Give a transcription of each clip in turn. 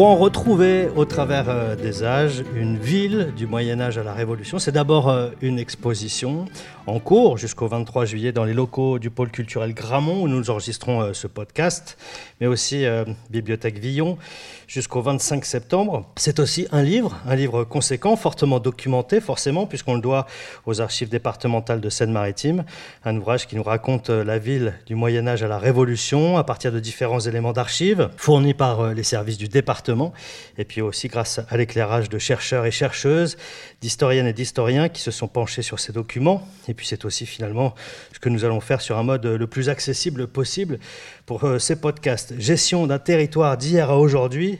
Rouen retrouvé au travers euh, des âges, une ville du Moyen Âge à la Révolution. C'est d'abord euh, une exposition en cours jusqu'au 23 juillet dans les locaux du pôle culturel Gramont où nous enregistrons euh, ce podcast, mais aussi Bibliothèque Villon jusqu'au 25 septembre. C'est aussi un livre, un livre conséquent, fortement documenté forcément puisqu'on le doit aux archives départementales de Seine-Maritime, un ouvrage qui nous raconte la ville du Moyen Âge à la Révolution à partir de différents éléments d'archives fournis par les services du département, et puis aussi grâce à l'éclairage de chercheurs et chercheuses, d'historiennes et d'historiens qui se sont penchés sur ces documents. Et puis c'est aussi finalement ce que nous allons faire sur un mode le plus accessible possible pour euh, ces podcasts. Gestion d'un territoire d'hier à aujourd'hui,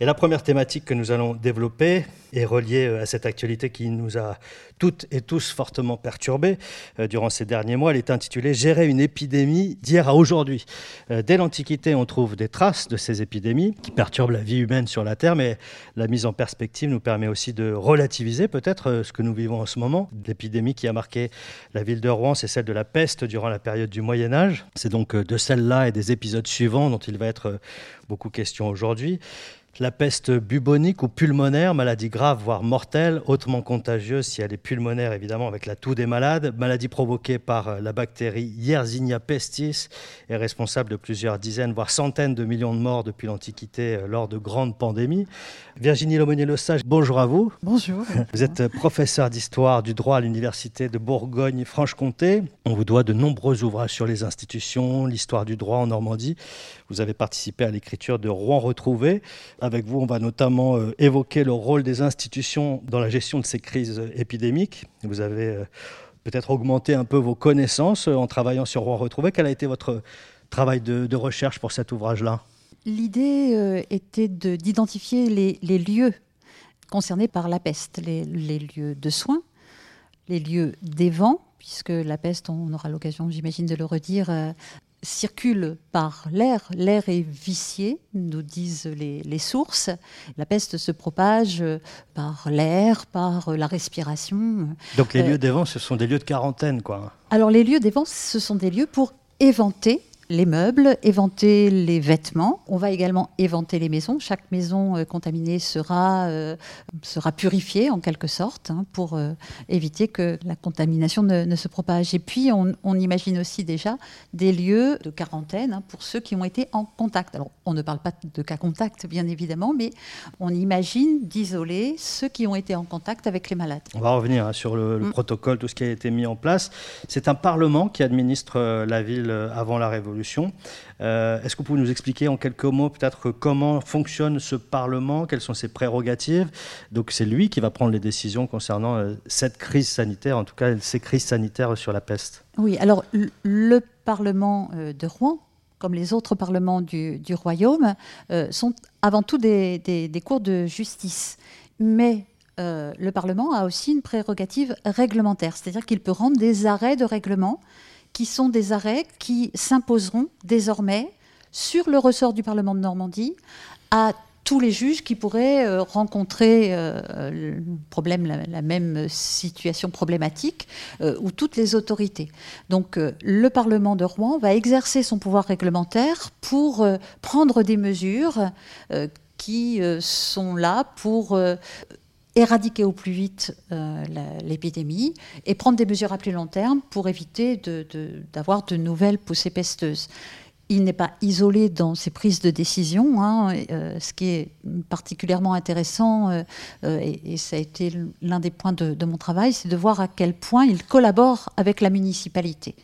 et la première thématique que nous allons développer est reliée euh, à cette actualité qui nous a toutes et tous fortement perturbés euh, durant ces derniers mois. Elle est intitulée Gérer une épidémie d'hier à aujourd'hui. Euh, dès l'Antiquité, on trouve des traces de ces épidémies qui perturbent la vie humaine sur la Terre, mais la mise en perspective nous permet aussi de relativiser peut-être ce que nous vivons en ce moment. L'épidémie qui a marqué la ville de Rouen, c'est celle de la peste durant la période du Moyen Âge. C'est donc de celle-là et des épisodes suivants dont il va être beaucoup question aujourd'hui. La peste bubonique ou pulmonaire, maladie grave, voire mortelle, hautement contagieuse si elle est pulmonaire, évidemment, avec la toux des malades. Maladie provoquée par euh, la bactérie Yersinia pestis est responsable de plusieurs dizaines, voire centaines de millions de morts depuis l'Antiquité euh, lors de grandes pandémies. Virginie Lomonier-Le bonjour à vous. Bonjour. Vous êtes professeur d'histoire du droit à l'Université de Bourgogne-Franche-Comté. On vous doit de nombreux ouvrages sur les institutions, l'histoire du droit en Normandie. Vous avez participé à l'écriture de Rouen retrouvé. Avec vous, on va notamment euh, évoquer le rôle des institutions dans la gestion de ces crises épidémiques. Vous avez euh, peut-être augmenté un peu vos connaissances euh, en travaillant sur Rouen retrouvé. Quel a été votre travail de, recherche pour cet ouvrage-là? L'idée était d'identifier les, lieux concernés par la peste, les, les lieux de soins, les lieux d'évent, puisque la peste, on aura l'occasion, j'imagine, de le redire, circule par l'air. L'air est vicié, nous disent les, sources. La peste se propage par l'air, par la respiration. Donc les euh, lieux d'évent, ce sont des lieux de quarantaine, quoi. Alors les lieux d'évent, ce sont des lieux pour éventer les meubles, éventer les vêtements. On va également éventer les maisons. Chaque maison euh, contaminée sera, euh, sera purifiée en quelque sorte hein, pour euh, éviter que la contamination ne, se propage. Et puis on, imagine aussi déjà des lieux de quarantaine hein, pour ceux qui ont été en contact. Alors on ne parle pas de cas contact bien évidemment, mais on imagine d'isoler ceux qui ont été en contact avec les malades. On va revenir hein, sur le, mm. protocole, tout ce qui a été mis en place. C'est un Parlement qui administre la ville avant la Révolution euh, est-ce que vous pouvez nous expliquer en quelques mots peut-être comment fonctionne ce Parlement, quelles sont ses prérogatives? Donc c'est lui qui va prendre les décisions concernant euh, cette crise sanitaire, en tout cas ces crises sanitaires sur la peste. Oui, alors le Parlement euh, de Rouen, comme les autres parlements du, royaume, sont avant tout des, des, cours de justice. Mais le Parlement a aussi une prérogative réglementaire, c'est-à-dire qu'il peut rendre des arrêts de règlement qui sont des arrêts qui s'imposeront désormais sur le ressort du Parlement de Normandie à tous les juges qui pourraient euh, rencontrer euh, la, même situation problématique, euh, ou toutes les autorités. Donc le Parlement de Rouen va exercer son pouvoir réglementaire pour prendre des mesures qui sont là pour éradiquer au plus vite euh, l'épidémie et prendre des mesures à plus long terme pour éviter d'avoir de, nouvelles poussées pesteuses. Il n'est pas isolé dans ses prises de décision. Hein, euh, ce qui est particulièrement intéressant, euh, et, ça a été l'un des points de, mon travail, c'est de voir à quel point il collabore avec la municipalité.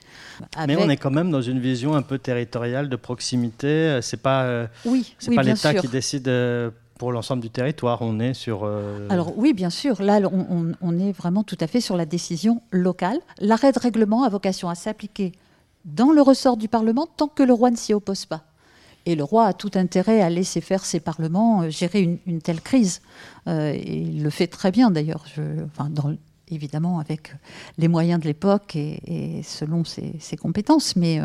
Mais on est quand même dans une vision un peu territoriale de proximité. C'est pas, oui, pas l'État qui décide pour l'ensemble du territoire. On est sur. Euh, Alors oui, bien sûr. Là, on, est vraiment tout à fait sur la décision locale. L'arrêt de règlement a vocation à s'appliquer dans le ressort du Parlement tant que le roi ne s'y oppose pas. Et le roi a tout intérêt à laisser faire ses parlements euh, gérer une, telle crise. Euh, et il le fait très bien d'ailleurs. Évidemment avec les moyens de l'époque et, selon ses, compétences, mais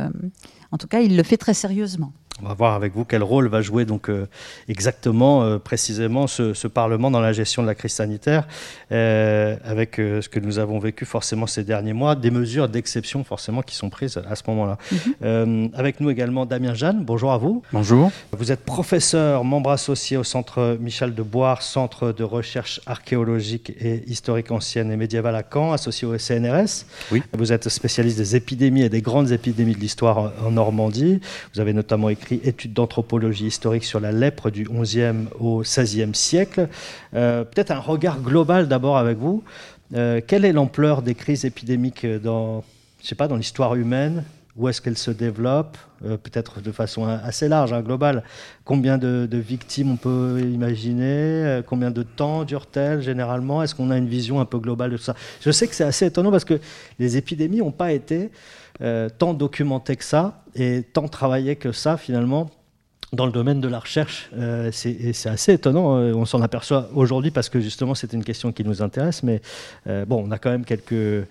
en tout cas, il le fait très sérieusement. On va voir avec vous quel rôle va jouer donc euh, exactement, euh, précisément, ce, Parlement dans la gestion de la crise sanitaire, euh, avec ce que nous avons vécu forcément ces derniers mois, des mesures d'exception forcément qui sont prises à ce moment-là. Mhm. avec nous également Damien Jeanne, bonjour à vous. Bonjour. Vous êtes professeur, membre associé au Centre Michel de Boire, Centre de recherche archéologique et historique ancienne et médiévale à Caen, associé au CNRS. Oui. Vous êtes spécialiste des épidémies et des grandes épidémies de l'histoire en Normandie. Vous avez notamment écrit études d'anthropologie historique sur la lèpre du XIe au XVIe siècle. Euh, peut-être un regard global d'abord avec vous. Euh, quelle est l'ampleur des crises épidémiques dans, dans l'histoire humaine? Où est-ce qu'elles se développent? Euh, Peut-être de façon assez large, hein, globale. Combien de, victimes on peut imaginer? Combien de temps durent-elles généralement? Est-ce qu'on a une vision un peu globale de ça? Je sais que c'est assez étonnant parce que les épidémies n'ont pas été euh, tant documenté que ça et tant travaillé que ça finalement dans le domaine de la recherche. Euh, c'est assez étonnant, euh, on s'en aperçoit aujourd'hui parce que justement c'est une question qui nous intéresse, mais bon, on a quand même quelques,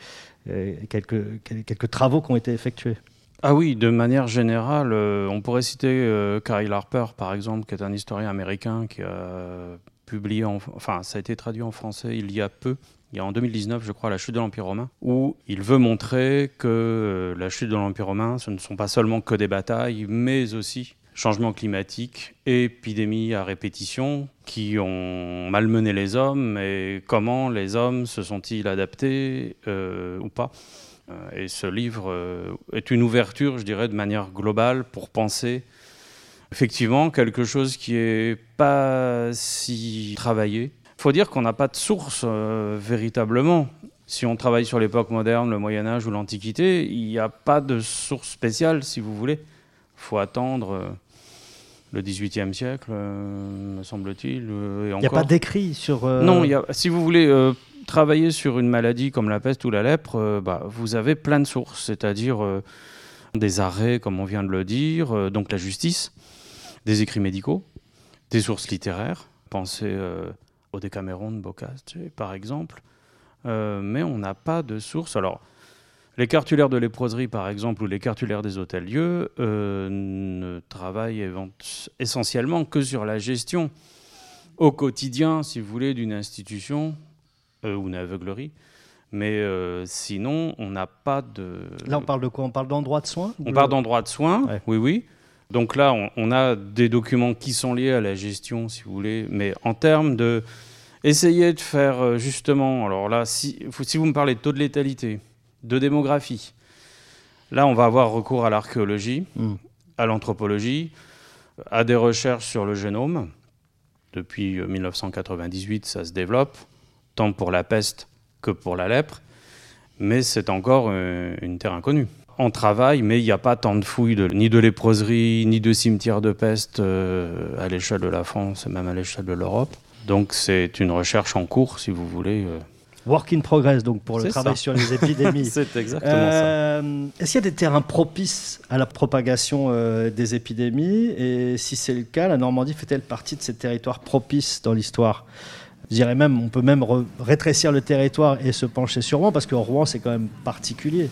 travaux qui ont été effectués. Ah oui, de manière générale, on pourrait citer Kyle Harper, par exemple, qui est un historien américain qui a publié, enfin, ça a été traduit en français il y a peu, il y a en 2019, je crois, la chute de l'Empire romain, où il veut montrer que euh, la chute de l'Empire romain, ce ne sont pas seulement que des batailles, mais aussi changement climatique épidémies à répétition qui ont malmené les hommes et comment les hommes se sont-ils adaptés euh, ou pas. Euh, et ce livre est une ouverture, je dirais, de manière globale pour penser effectivement quelque chose qui n'est pas si travaillé il faut dire qu'on n'a pas de source euh, véritablement. Si on travaille sur l'époque moderne, le Moyen Âge ou l'Antiquité, il n'y a pas de source spéciale, si vous voulez. Il faut attendre euh, le XVIIIe siècle, euh, me semble-t-il. Il n'y a pas d'écrit sur... Non, y a, si vous voulez travailler sur une maladie comme la peste ou la lèpre, bah, vous avez plein de sources, c'est-à-dire des arrêts, comme on vient de le dire, donc la justice, des écrits médicaux, des sources littéraires. Pensez au Décaméron de Boccace, par exemple. Euh, mais on n'a pas de source. Alors, les cartulaires de léproserie, par exemple, ou les cartulaires des hôtels-lieux euh, ne travaillent essentiellement que sur la gestion au quotidien, si vous voulez, d'une institution euh, ou une aveuglerie. Mais sinon, on n'a pas de. Là, on parle de quoi? On parle d'endroits de soins? On parle d'endroits de soins, oui, oui. Donc là, on, a des documents qui sont liés à la gestion, si vous voulez, mais en termes de essayer de faire euh, justement, alors là, si, si vous me parlez de taux de létalité, de démographie, là, on va avoir recours à l'archéologie, hmm. à l'anthropologie, à des recherches sur le génome. Depuis 1998, euh, ça se développe, tant pour la peste que pour la lèpre, mais c'est encore euh, une terre inconnue on travaille, mais il n'y a pas tant de fouilles ni de léproserie, ni de cimetières de peste euh, à l'échelle de la France et même à l'échelle de l'Europe. Donc c'est une recherche en cours, si vous voulez. Euh. Work in progress, donc pour le travail sur les épidémies. c'est exactement ça. Euh, est-ce qu'il y a des terrains propices à la propagation des épidémies? Et si c'est le cas, la Normandie fait-elle partie de ces territoires propices dans l'histoire? Je dirais même, on peut même rétrécir le territoire et se pencher sur Rouen, parce que Rouen, c'est quand même particulier.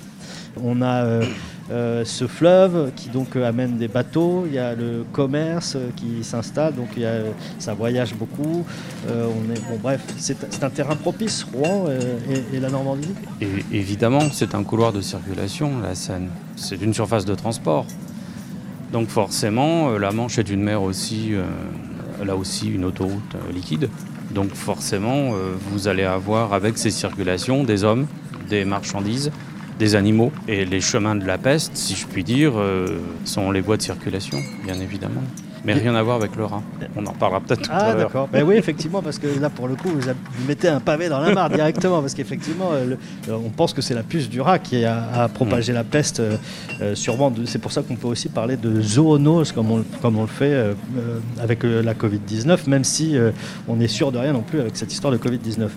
On a euh, euh, ce fleuve qui donc euh, amène des bateaux, il y a le commerce qui s'installe, donc y a, ça voyage beaucoup. bon, bref, c'est un terrain propice, Rouen et, la Normandie. Évidemment, c'est un couloir de circulation, la Seine. C'est une surface de transport. Donc forcément, la Manche est une mer aussi, là aussi une autoroute liquide. Donc forcément, vous allez avoir avec ces circulations des hommes, des marchandises, des animaux. Et les chemins de la peste, si je puis dire, euh, sont les voies de circulation, bien évidemment mais rien à voir avec le Rhin. On en reparlera peut-être tout ah, à l'heure. d'accord. Ben oui, effectivement, parce que là, pour le coup, vous, mettez un pavé dans la mare directement, parce qu'effectivement, euh, on pense que c'est la puce du rat qui a, propagé mm. la peste. Euh, euh, sûrement, c'est pour ça qu'on peut aussi parler de zoonose, comme on, comme on le fait avec la Covid-19, même si on n'est sûr de rien non plus avec cette histoire de Covid-19.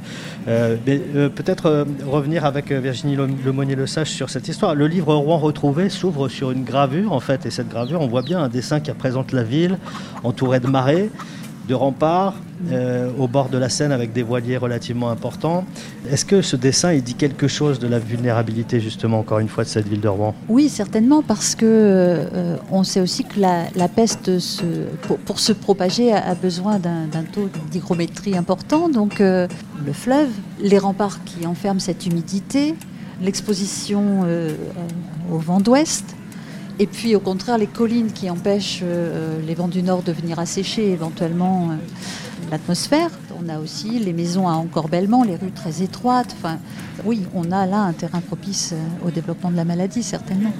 mais peut-être revenir avec Virginie Lemonnier-Le Sage sur cette histoire. Le livre Rouen retrouvé s'ouvre sur une gravure, en fait, et cette gravure, on voit bien un dessin qui représente la ville entouré de marais, de remparts euh, au bord de la Seine avec des voiliers relativement importants. Est-ce que ce dessin dit quelque chose de la vulnérabilité justement encore une fois de cette ville de Rouen? Oui, certainement parce que euh, on sait aussi que la, peste pour, se propager a, besoin d'un taux d'hygrométrie important. Donc euh, le fleuve, les remparts qui enferment cette humidité, l'exposition au vent d'ouest et puis au contraire, les collines qui empêchent euh, les vents du nord de venir assécher éventuellement euh, l'atmosphère. On a aussi les maisons à encorbellement, les rues très étroites. Enfin, oui, on a là un terrain propice euh, au développement de la maladie, certainement.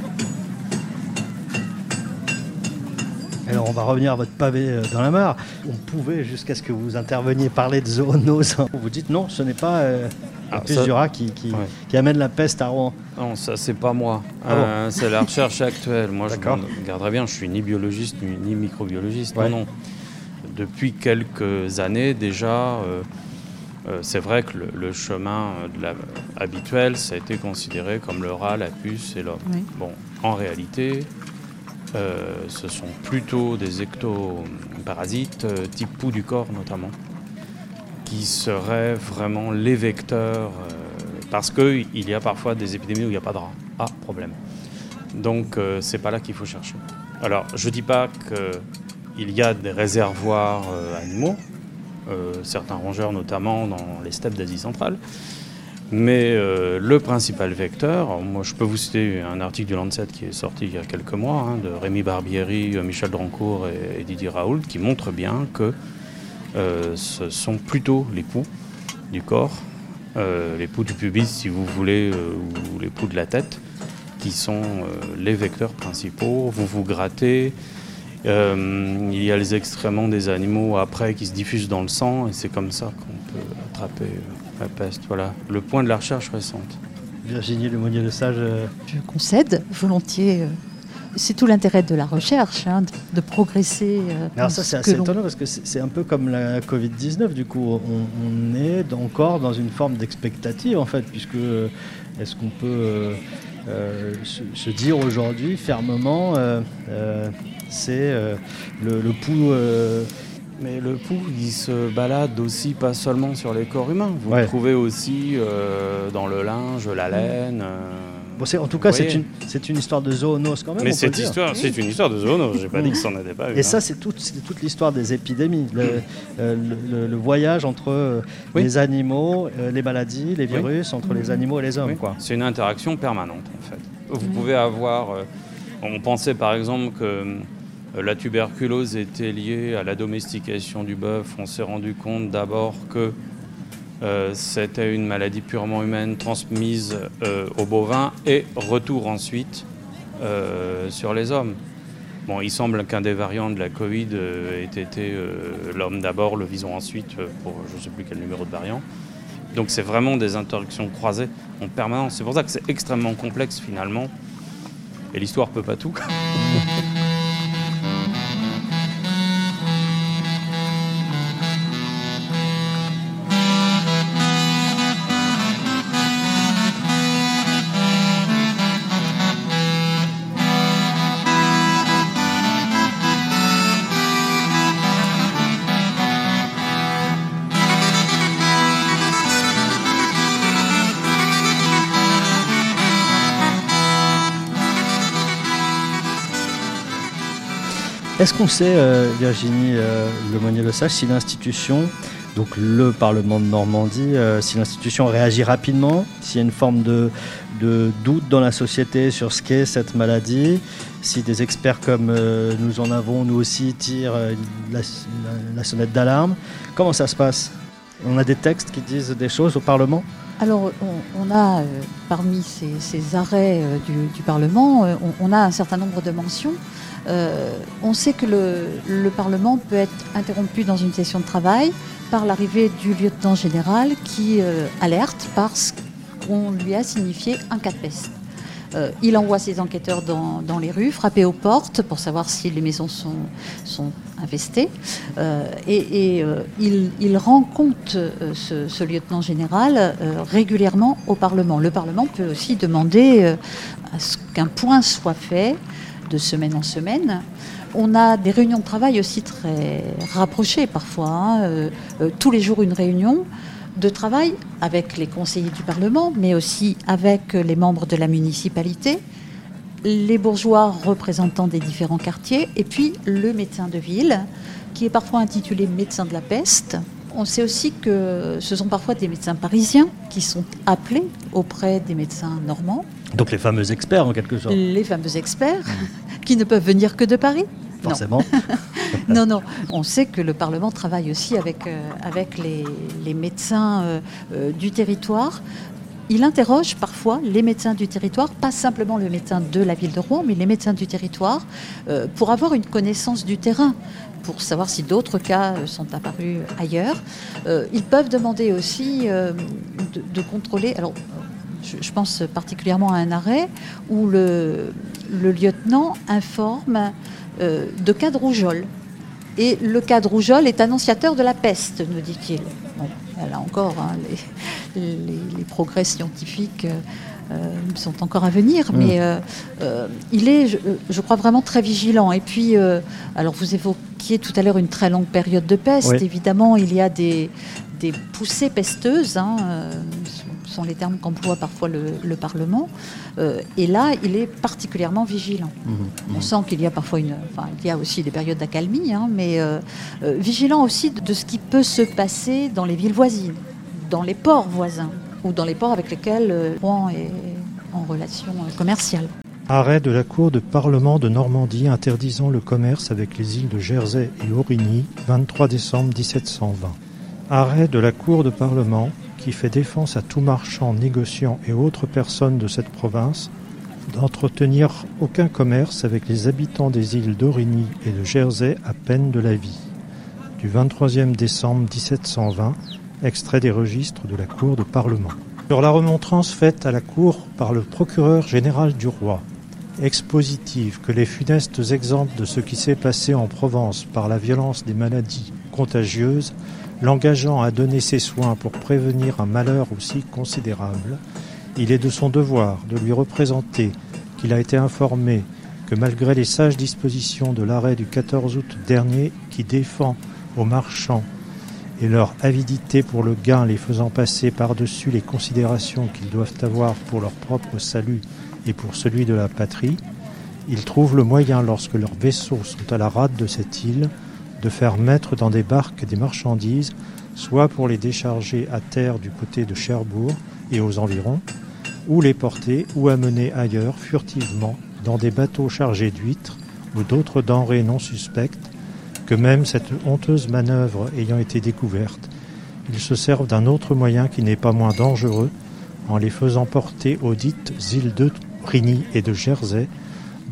Alors on va revenir à votre pavé dans la mare. On pouvait, jusqu'à ce que vous interveniez, parler de zoonose. Vous dites non, ce n'est pas ah, la qui, qui, amène la peste à Rouen. Non, ça c'est pas moi. Ah euh, c'est la recherche actuelle. Moi je garderai bien, je suis ni biologiste ni, microbiologiste. Non, non. Depuis quelques années déjà, euh, euh, c'est vrai que le, chemin habituel, ça a été considéré comme le rat, la puce et l'homme. Bon, en réalité, ce sont plutôt des ectoparasites, type poux du corps notamment, qui seraient vraiment les vecteurs, euh, parce qu'il y a parfois des épidémies où il n'y a pas de rats. Ah, problème. Donc euh, c'est pas là qu'il faut chercher. Alors je dis pas qu'il y a des réservoirs euh, animaux, certains rongeurs notamment dans les steppes d'Asie centrale, mais le principal vecteur, moi je peux vous citer un article du Lancet qui est sorti il y a quelques mois, hein, de Rémi Barbieri, Michel Drancourt et Didier Raoult, qui montre bien que euh, ce sont plutôt les poux du corps, euh, les poux du pubis si vous voulez, euh, ou les poux de la tête, qui sont les vecteurs principaux. Vous vous grattez, il y a les excréments des animaux après qui se diffusent dans le sang et c'est comme ça qu'on peut attraper la peste. Voilà le point de la recherche récente. Virginie Lemonnier de Sage. Je concède volontiers c'est tout l'intérêt de la recherche, hein, de, progresser. Euh, Alors ça c'est assez étonnant parce que c'est un peu comme la Covid-19, du coup on, est encore dans une forme d'expectative en fait, puisque euh, est-ce qu'on peut euh, se, dire aujourd'hui fermement c'est le, le, pouls... mais le pouls, il se balade aussi pas seulement sur les corps humains. Vous le trouvez aussi dans le linge, la laine en tout cas, c'est une, une, histoire de zoonose quand même. Mais cette histoire, c'est une histoire de zoonose. J'ai pas dit que ça n'en était pas. Et ça, hein. c'est toute, toute l'histoire des épidémies. Le, euh, voyage entre euh, les animaux, euh, les maladies, les virus, entre les animaux et les hommes. C'est une interaction permanente, en fait. Vous pouvez avoir. on pensait par exemple que la tuberculose était liée à la domestication du bœuf. On s'est rendu compte d'abord que euh, c'était une maladie purement humaine transmise euh, aux bovins et retour ensuite euh, sur les hommes. Bon, il semble qu'un des variants de la Covid ait été l'homme d'abord, le vison ensuite, pour je ne sais plus quel numéro de variant. Donc c'est vraiment des interactions croisées en permanence. C'est pour ça que c'est extrêmement complexe finalement. Et l'histoire peut pas tout. Est-ce qu'on sait, euh, Virginie euh, Le Sage, si l'institution, donc le Parlement de Normandie, euh, si l'institution réagit rapidement, s'il y a une forme de, doute dans la société sur ce qu'est cette maladie, si des experts comme nous en avons, nous aussi, tirent la, sonnette d'alarme, comment ça se passe? On a des textes qui disent des choses au Parlement? Alors, on, a, parmi ces, arrêts du, Parlement, on, a un certain nombre de mentions euh, on sait que le, Parlement peut être interrompu dans une session de travail par l'arrivée du lieutenant général qui euh, alerte parce qu'on lui a signifié un cas de. Euh, il envoie ses enquêteurs dans, les rues, frapper aux portes pour savoir si les maisons sont, sont infestées. et, il, rend compte, ce, lieutenant général, régulièrement au Parlement. Le Parlement peut aussi demander à ce qu'un point soit fait de semaine en semaine On a des réunions de travail aussi très rapprochées parfois. Hein. Euh, euh, tous les jours une réunion de travail avec les conseillers du Parlement, mais aussi avec les membres de la municipalité, les bourgeois représentants des différents quartiers, et puis le médecin de ville, qui est parfois intitulé médecin de la peste. On sait aussi que ce sont parfois des médecins parisiens qui sont appelés auprès des médecins normands. Donc les fameux experts en quelque sorte. Les fameux experts qui ne peuvent venir que de Paris. Forcément. Non. non, On sait que le Parlement travaille aussi avec, euh, avec les, médecins euh, euh, du territoire. Il interroge parfois les médecins du territoire, pas simplement le médecin de la ville de Rouen, mais les médecins du territoire, pour avoir une connaissance du terrain pour savoir si d'autres cas sont apparus ailleurs. ils peuvent demander aussi de, contrôler. Alors, je, pense particulièrement à un arrêt où le, le lieutenant informe de cas de rougeole. Et le cas de rougeole est annonciateur de la peste, nous dit-il. là encore, hein, les, progrès scientifiques euh, sont encore à venir, mm. mais euh, euh, il est, je, crois, vraiment très vigilant. Et puis, alors vous évoquiez tout à l'heure une très longue période de peste. Évidemment, il y a des, des poussées pesteuses. Hein, sont les termes qu'emploie parfois le, Parlement. Euh, et là, il est particulièrement vigilant. Mmh, mmh. On sent qu'il y a parfois une. Enfin, il y a aussi des périodes d'accalmie, hein, mais euh, euh, vigilant aussi de, ce qui peut se passer dans les villes voisines, dans les ports voisins, ou dans les ports avec lesquels Rouen est en relation commerciale. Arrêt de la Cour de Parlement de Normandie interdisant le commerce avec les îles de Jersey et Aurigny, 23 décembre 1720. Arrêt de la Cour de Parlement qui fait défense à tout marchand, négociant et autres personnes de cette province d'entretenir aucun commerce avec les habitants des îles d'Aurigny et de Jersey à peine de la vie. Du 23e décembre 1720, extrait des registres de la Cour de Parlement. Sur la remontrance faite à la Cour par le procureur général du roi, expositive que les funestes exemples de ce qui s'est passé en Provence par la violence des maladies contagieuses l'engageant à donner ses soins pour prévenir un malheur aussi considérable, il est de son devoir de lui représenter qu'il a été informé que malgré les sages dispositions de l'arrêt du 14 août dernier qui défend aux marchands et leur avidité pour le gain les faisant passer par-dessus les considérations qu'ils doivent avoir pour leur propre salut et pour celui de la patrie, ils trouvent le moyen, lorsque leurs vaisseaux sont à la rade de cette île, de faire mettre dans des barques des marchandises, soit pour les décharger à terre du côté de Cherbourg et aux environs, ou les porter ou amener ailleurs furtivement dans des bateaux chargés d'huîtres ou d'autres denrées non suspectes, que même cette honteuse manœuvre ayant été découverte, ils se servent d'un autre moyen qui n'est pas moins dangereux, en les faisant porter aux dites îles de Prigny et de Jersey,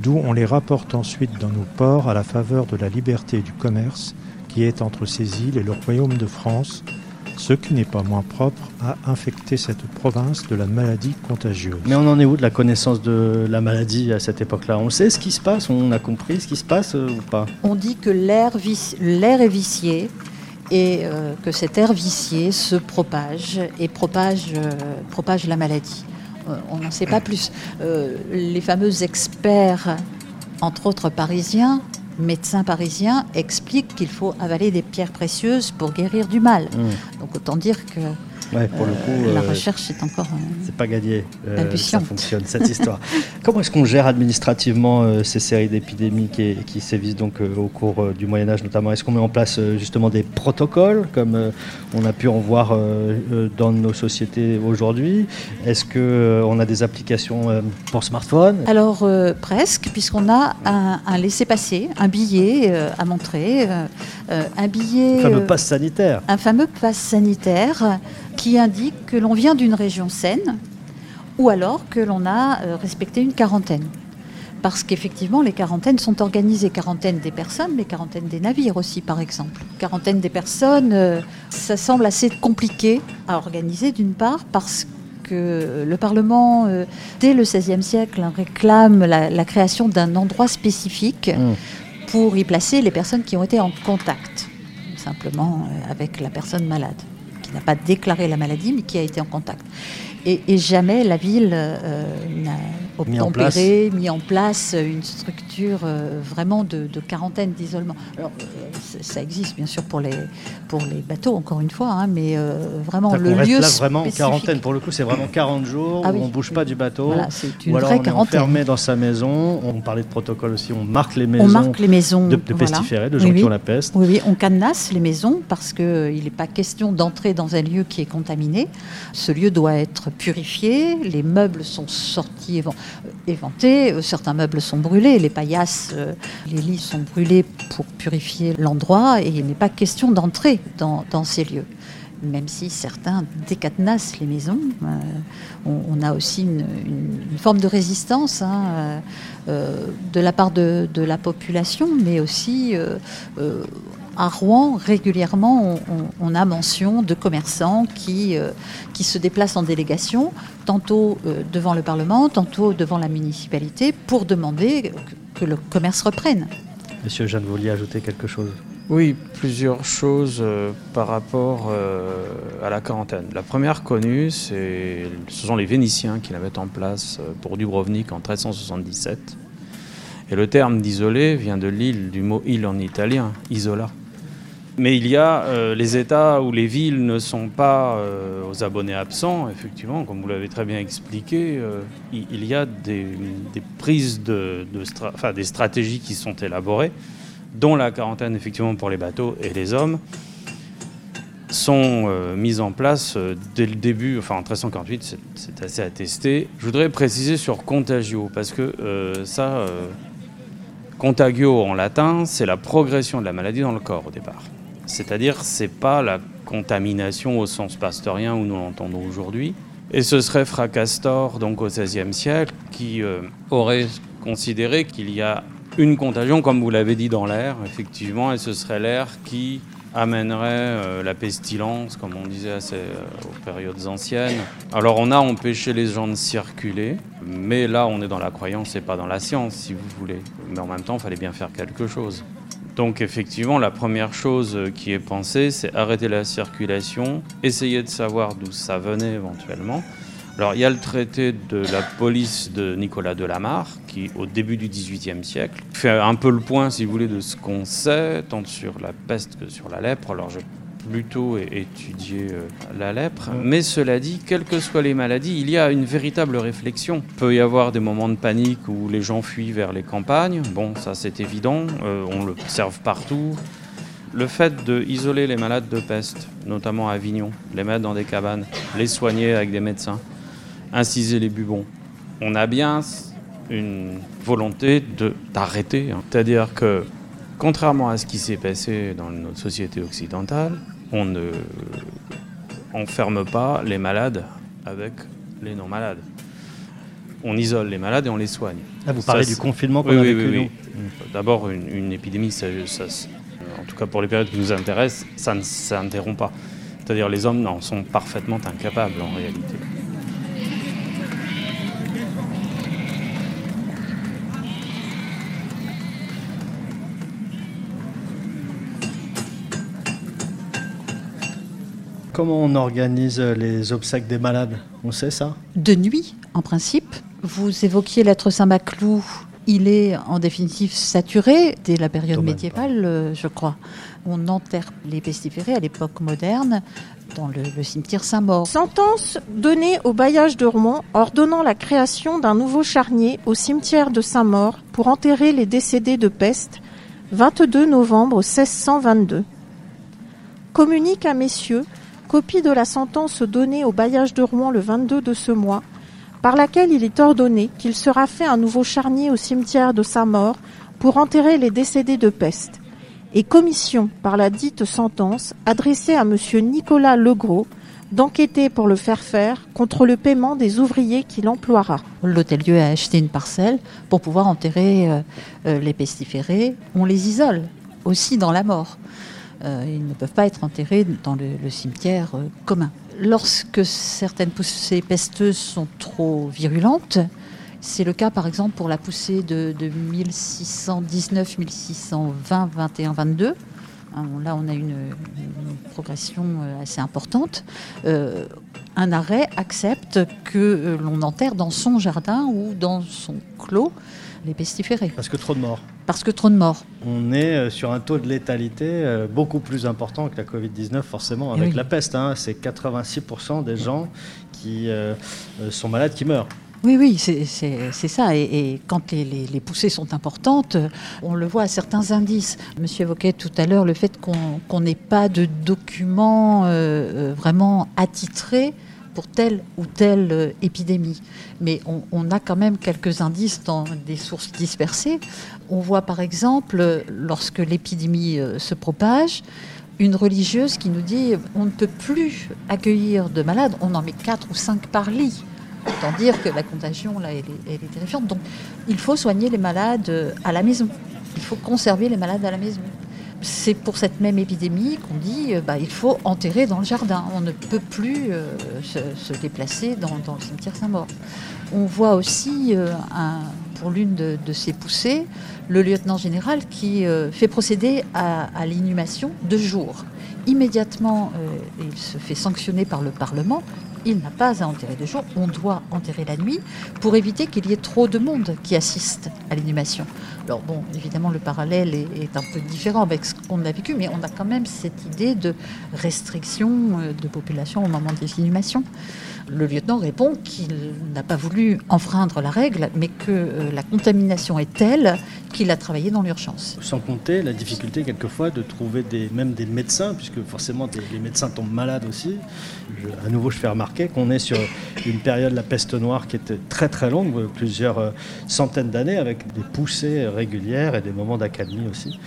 d'où on les rapporte ensuite dans nos ports à la faveur de la liberté du commerce qui est entre ces îles et le royaume de France, ce qui n'est pas moins propre à infecter cette province de la maladie contagieuse. Mais on en est où de la connaissance de la maladie à cette époque-là? On sait ce qui se passe On a compris ce qui se passe euh, ou pas? On dit que l'air est vicié et euh, que cet air vicié se propage et propage, euh, propage la maladie. Euh, on n'en sait pas plus. Euh, les fameux experts, entre autres parisiens, médecins parisiens, expliquent qu'il faut avaler des pierres précieuses pour guérir du mal. Mmh. Donc autant dire que Ouais, pour le coup, euh, la euh, recherche est encore. Euh, c'est pas gagné. ça fonctionne cette histoire. Comment est-ce qu'on gère administrativement ces séries d'épidémies qui, qui, sévissent donc au cours du Moyen Âge notamment? Est-ce qu'on met en place justement des protocoles comme on a pu en voir dans nos sociétés aujourd'hui? Est-ce que on a des applications pour smartphone? Alors presque, puisqu'on a un, un laissez-passer, un billet à montrer, un billet. Un fameux passe sanitaire. Un fameux passe sanitaire qui indique que l'on vient d'une région saine ou alors que l'on a euh, respecté une quarantaine. Parce qu'effectivement, les quarantaines sont organisées. Quarantaine des personnes, mais quarantaine des navires aussi, par exemple. Quarantaine des personnes, euh, ça semble assez compliqué à organiser, d'une part, parce que le Parlement, euh, dès le XVIe siècle, réclame la, création d'un endroit spécifique mmh. pour y placer les personnes qui ont été en contact, simplement avec la personne malade qui n'a pas déclaré la maladie, mais qui a été en contact. Et, jamais la ville n'a obtempéré, mis, en place une structure vraiment de, quarantaine, d'isolement. Alors, ça existe bien sûr pour les, pour les bateaux, encore une fois, hein, mais vraiment le lieu. Là, vraiment quarantaine, pour le coup, c'est vraiment 40 jours ah où on ne bouge pas du bateau. c'est une ou alors vraie on quarantaine. est enfermé dans sa maison. On parlait de protocole aussi, on marque les maisons. On marque les maisons de, de pestiférés, de gens qui ont la peste. Oui, oui, on cadenasse les maisons parce qu'il n'est pas question d'entrer dans un lieu qui est contaminé. Ce lieu doit être purifié, les meubles sont sortis, éventés, euh, certains meubles sont brûlés, les paillasses, euh, les lits sont brûlés pour purifier l'endroit et il n'est pas question d'entrer dans, ces lieux même si certains décadenassent les maisons. Euh, on, a aussi une, forme de résistance hein, de la part de, la population, mais aussi à Rouen, régulièrement, on, a mention de commerçants qui, euh, qui se déplacent en délégation, tantôt euh, devant le Parlement, tantôt devant la municipalité, pour demander que, le commerce reprenne. Monsieur Jeanne, vous vouliez ajouter quelque chose? Oui, plusieurs choses euh, par rapport à la quarantaine. La première connue, ce sont les Vénitiens qui la mettent en place pour Dubrovnik en 1377. Et le terme d'isolé vient de l'île, du mot île en italien, isola. Mais il y a euh, les États où les villes ne sont pas euh, aux abonnés absents, effectivement, comme vous l'avez très bien expliqué, euh, il, y a des, prises de, enfin, des stratégies qui sont élaborées, dont la quarantaine effectivement pour les bateaux et les hommes, sont mises en place dès le début, enfin en 1348, c'est assez attesté. Je voudrais préciser sur contagio, parce que ça, contagio en latin, c'est la progression de la maladie dans le corps au départ. C'est-à-dire, c'est pas la contamination au sens pasteurien où nous l'entendons aujourd'hui. Et ce serait Fracastor, donc au XVIe siècle, qui euh, aurait considéré qu'il y a une contagion, comme vous l'avez dit, dans l'air, effectivement, et ce serait l'air qui amènerait euh, la pestilence, comme on disait assez, euh, aux périodes anciennes. Alors on a empêché les gens de circuler, mais là on est dans la croyance et pas dans la science, si vous voulez. Mais en même temps, il fallait bien faire quelque chose. Donc effectivement, la première chose qui est pensée, c'est arrêter la circulation, essayer de savoir d'où ça venait éventuellement. Alors il y a le traité de la police de Nicolas de Lamar, qui au début du XVIIIe siècle fait un peu le point, si vous voulez, de ce qu'on sait, tant sur la peste que sur la lèpre. Alors je plutôt étudier euh, la lèpre. Mais cela dit, quelles que soient les maladies, il y a une véritable réflexion. Il peut y avoir des moments de panique où les gens fuient vers les campagnes. Bon, ça c'est évident, euh, on le observe partout. Le fait d'isoler les malades de peste, notamment à Avignon, les mettre dans des cabanes, les soigner avec des médecins, inciser les bubons, on a bien une volonté d'arrêter. Hein. C'est-à-dire que, contrairement à ce qui s'est passé dans notre société occidentale, on ne enferme pas les malades avec les non-malades. On isole les malades et on les soigne. Ah, vous parlez du confinement qu'on a vécu oui, D'abord, une, épidémie, en tout cas pour les périodes qui nous intéressent, ça ne s'interrompt pas. C'est-à-dire les hommes en sont parfaitement incapables en réalité. Comment on organise les obsèques des malades? On sait ça? De nuit, en principe. Vous évoquiez l'être Saint-Maclou. Il est en définitive saturé dès la période médiévale, euh, je crois. On enterre les pestiférés à l'époque moderne dans le, cimetière Saint-Maur. Sentence donnée au bailliage de Rouen ordonnant la création d'un nouveau charnier au cimetière de Saint-Maur pour enterrer les décédés de peste 22 novembre 1622. Communique à messieurs copie de la sentence donnée au bailliage de Rouen le 22 de ce mois, par laquelle il est ordonné qu'il sera fait un nouveau charnier au cimetière de sa mort pour enterrer les décédés de peste, et commission par la dite sentence adressée à M. Nicolas Legros d'enquêter pour le faire faire contre le paiement des ouvriers qu'il emploiera. L'hôtel-Dieu a acheté une parcelle pour pouvoir enterrer euh, euh, les pestiférés. On les isole aussi dans la mort. Euh, ils ne peuvent pas être enterrés dans le, cimetière euh, commun. Lorsque certaines poussées pesteuses sont trop virulentes, c'est le cas par exemple pour la poussée de, 1619, 1620, 21, 22. hein, là on a une, progression euh, assez importante, un arrêt accepte que l'on enterre dans son jardin ou dans son clos les pestiférés. Parce que trop de morts. Parce que trop de morts. On est euh, sur un taux de létalité euh, beaucoup plus important que la Covid-19, forcément, avec oui. la peste. hein. C'est 86% des gens qui euh, sont malades qui meurent. Oui, oui, c'est ça. Et, et quand les, les- les poussées sont importantes, on le voit à certains indices. Monsieur évoquait tout à l'heure le fait qu'on n'ait pas de documents euh, vraiment attitrés pour telle ou telle euh, épidémie. Mais on, a quand même quelques indices dans des sources dispersées. On voit par exemple, lorsque l'épidémie euh, se propage, une religieuse qui nous dit on ne peut plus accueillir de malades, on en met 4 ou 5 par lit. Autant dire que la contagion, là, elle est terrifiante. Donc, il faut soigner les malades euh, à la maison. Il faut conserver les malades à la maison. C'est pour cette même épidémie qu'on dit euh, bah, il faut enterrer dans le jardin. On ne peut plus euh, se, déplacer dans, le cimetière Saint-Maur. On voit aussi, euh, pour l'une de, ces poussées, le lieutenant général qui fait procéder à, l'inhumation de jour. Immédiatement, il se fait sanctionner par le Parlement. Il n'a pas à enterrer de jour, on doit enterrer la nuit pour éviter qu'il y ait trop de monde qui assiste à l'inhumation. Alors bon, évidemment, le parallèle est, un peu différent avec ce qu'on a vécu, mais on a quand même cette idée de restriction euh, de population au moment des inhumations. Le lieutenant répond qu'il n'a pas voulu enfreindre la règle, mais que euh, la contamination est telle qu'il a travaillé dans l'urgence. Sans compter la difficulté quelquefois de trouver même des médecins, puisque forcément les médecins tombent malades aussi. Je- à nouveau, je fais remarquer qu'on est sur une période de la peste noire qui était très très longue, plusieurs euh, centaines d'années, avec des poussées régulières et des moments d'accalmie aussi.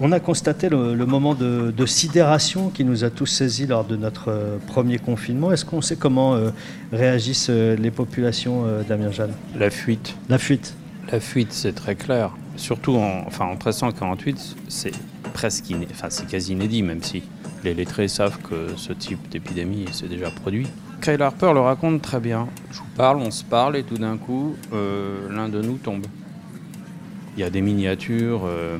On a constaté le, le moment de, de sidération qui nous a tous saisis lors de notre euh, premier confinement. Est-ce qu'on sait comment euh, réagissent euh, les populations, euh, Damien Jeanne? La fuite. La fuite. La fuite, c'est très clair. Surtout en, enfin, en 1348, c'est presque iné- enfin, c'est quasi inédit, même si les lettrés savent que ce type d'épidémie s'est déjà produit. Kyle Harper le raconte très bien. Je vous parle, on se parle, et tout d'un coup, euh, l'un de nous tombe. Il y a des miniatures euh,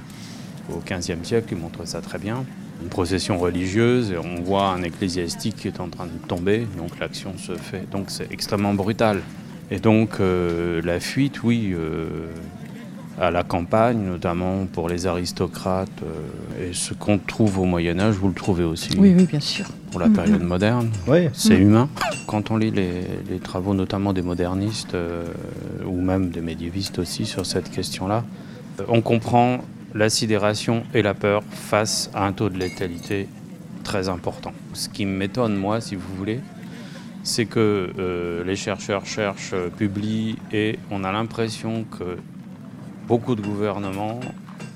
au XVe siècle qui montrent ça très bien. Une procession religieuse, et on voit un ecclésiastique qui est en train de tomber, donc l'action se fait. Donc c'est extrêmement brutal. Et donc euh, la fuite, oui, euh, à la campagne, notamment pour les aristocrates, euh, et ce qu'on trouve au Moyen Âge, vous le trouvez aussi Oui, oui, bien sûr. pour la période moderne. Oui. C'est Mm. humain. Quand on lit les, les travaux notamment des modernistes euh, ou même des médiévistes aussi sur cette question-là, euh, on comprend la sidération et la peur face à un taux de létalité très important. Ce qui m'étonne, moi, si vous voulez, c'est que euh, les chercheurs cherchent, euh, publient et on a l'impression que beaucoup de gouvernements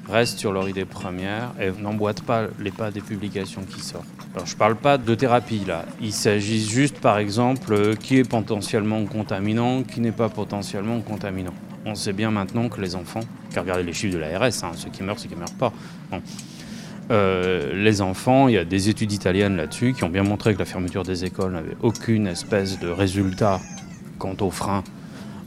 restent sur leur idée première et n'emboîtent pas les pas des publications qui sortent. Alors je ne parle pas de thérapie là, il s'agit juste par exemple euh, qui est potentiellement contaminant, qui n'est pas potentiellement contaminant. On sait bien maintenant que les enfants, car regardez les chiffres de l'ARS, hein, ceux qui meurent, ceux qui ne meurent pas. Euh, les enfants, il y a des études italiennes là-dessus qui ont bien montré que la fermeture des écoles n'avait aucune espèce de résultat quant aux freins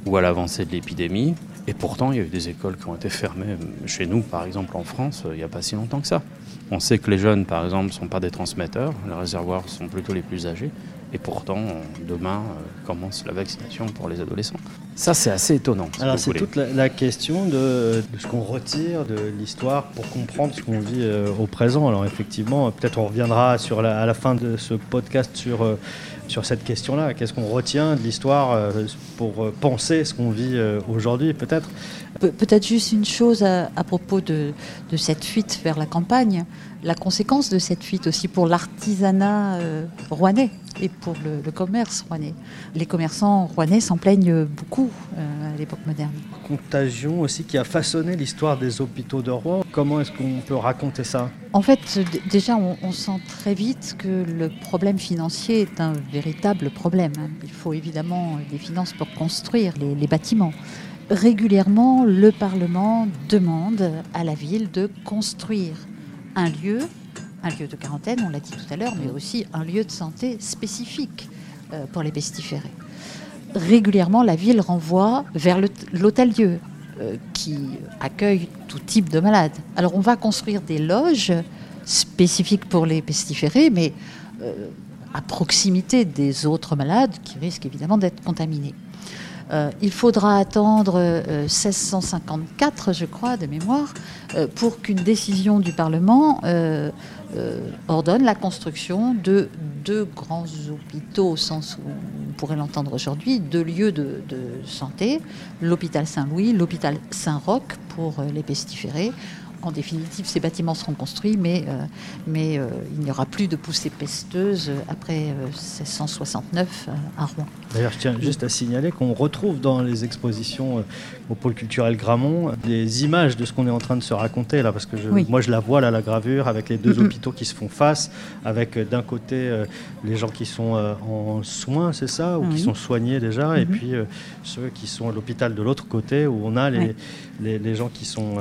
ou à l'avancée de l'épidémie. Et pourtant, il y a eu des écoles qui ont été fermées chez nous, par exemple en France, euh, il n'y a pas si longtemps que ça. On sait que les jeunes, par exemple, ne sont pas des transmetteurs, les réservoirs sont plutôt les plus âgés. Et pourtant, euh, demain euh, commence la vaccination pour les adolescents. Ça, c'est assez étonnant. Alors c'est toute la, la question de, de ce qu'on retire de l'histoire pour comprendre ce qu'on vit euh, au présent. Alors effectivement, peut-être on reviendra sur la- à la fin de ce podcast sur, euh, sur cette question-là. Qu'est-ce qu'on retient de l'histoire euh, pour penser ce qu'on vit aujourd'hui peut-être? Pe- Peut-être juste une chose à, à propos de, de cette fuite vers la campagne, la conséquence de cette fuite aussi pour l'artisanat euh, rouennais et pour le, le commerce rouennais. Les commerçants rouennais s'en plaignent beaucoup euh, à l'époque moderne. Contagion aussi qui a façonné l'histoire des hôpitaux de Rouen. Comment est-ce qu'on peut raconter ça? En fait, déjà, on, on sent très vite que le problème financier est un véritable problème. hein. Il faut évidemment des finances pour construire les, les bâtiments. Régulièrement, le Parlement demande à la ville de construire un lieu, un lieu de quarantaine, on l'a dit tout à l'heure, mais aussi un lieu de santé spécifique euh, pour les pestiférés. Régulièrement, la ville renvoie vers l'hôtel-dieu, euh, qui accueille tout type de malades. Alors on va construire des loges spécifique pour les pestiférés, mais à proximité des autres malades qui risquent évidemment d'être contaminés. Euh, il faudra attendre 1654, euh, je crois, de mémoire, euh, pour qu'une décision du Parlement ordonne la construction de deux grands hôpitaux, au sens où on pourrait l'entendre aujourd'hui, deux lieux de, de santé, l'hôpital Saint-Louis, l'hôpital Saint-Roch pour les pestiférés, en définitive, ces bâtiments seront construits, mais, euh, mais euh, il n'y aura plus de poussée pesteuse après 1669 euh, à Rouen. D'ailleurs, je tiens juste à signaler qu'on retrouve dans les expositions au pôle culturel Gramont des images de ce qu'on est en train de se raconter là, parce que moi je la vois là, la gravure, avec les deux hôpitaux qui se font face, avec d'un côté les gens qui sont en soins, c'est ça, ou qui sont soignés déjà, et mm-hmm. puis ceux qui sont à l'hôpital de l'autre côté, où on a les, les, gens qui sont,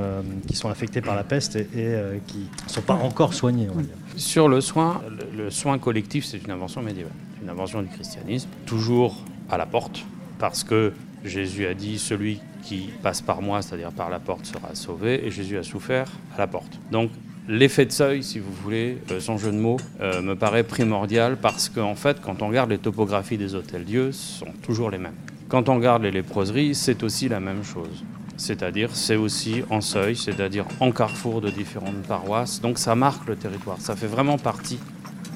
qui sont affectés par la peste et, euh, qui ne sont pas encore soignés. Sur le soin, le, soin collectif, c'est une invention médiévale, une invention du christianisme, toujours à la porte, parce que Jésus a dit celui qui passe par moi, c'est-à-dire par la porte, sera sauvé, et Jésus a souffert à la porte. Donc l'effet de seuil, si vous voulez, euh, son jeu de mots, euh, me paraît primordial parce qu'en fait, quand on regarde les topographies des hôtels Dieu, sont toujours les mêmes. Quand on regarde les léproseries, c'est aussi la même chose c'est-à-dire c'est aussi en seuil, c'est-à-dire en carrefour de différentes paroisses. Donc ça marque le territoire, ça fait vraiment partie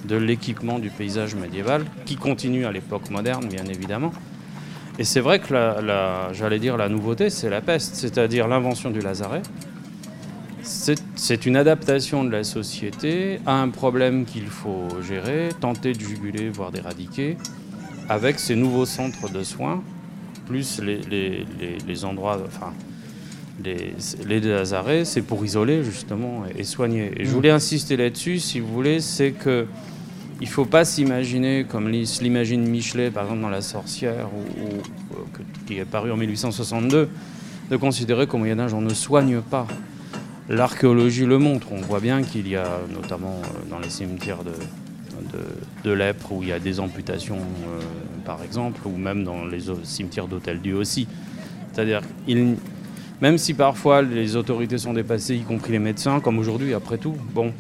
de l'équipement du paysage médiéval, qui continue à l'époque moderne, bien évidemment. Et c'est vrai que la, j'allais dire la nouveauté, c'est la peste, c'est-à-dire l'invention du lazaret. C'est une adaptation de la société à un problème qu'il faut gérer, tenter de juguler, voire d'éradiquer, avec ces nouveaux centres de soins, plus les, les, endroits, enfin, les, les c'est pour isoler justement et soigner. Et je voulais insister là-dessus, si vous voulez, c'est que il ne faut pas s'imaginer, comme l'imagine Michelet par exemple dans La Sorcière, ou, qui est paru en 1862, de considérer qu'au Moyen Âge on ne soigne pas. L'archéologie le montre. On voit bien qu'il y a, notamment euh, dans les cimetières de, de, lèpre, où il y a des amputations, euh, par exemple, ou même dans les cimetières d'Hôtel Dieu aussi. C'est-à-dire, il, même si parfois les autorités sont dépassées, y compris les médecins, comme aujourd'hui, après tout, bon,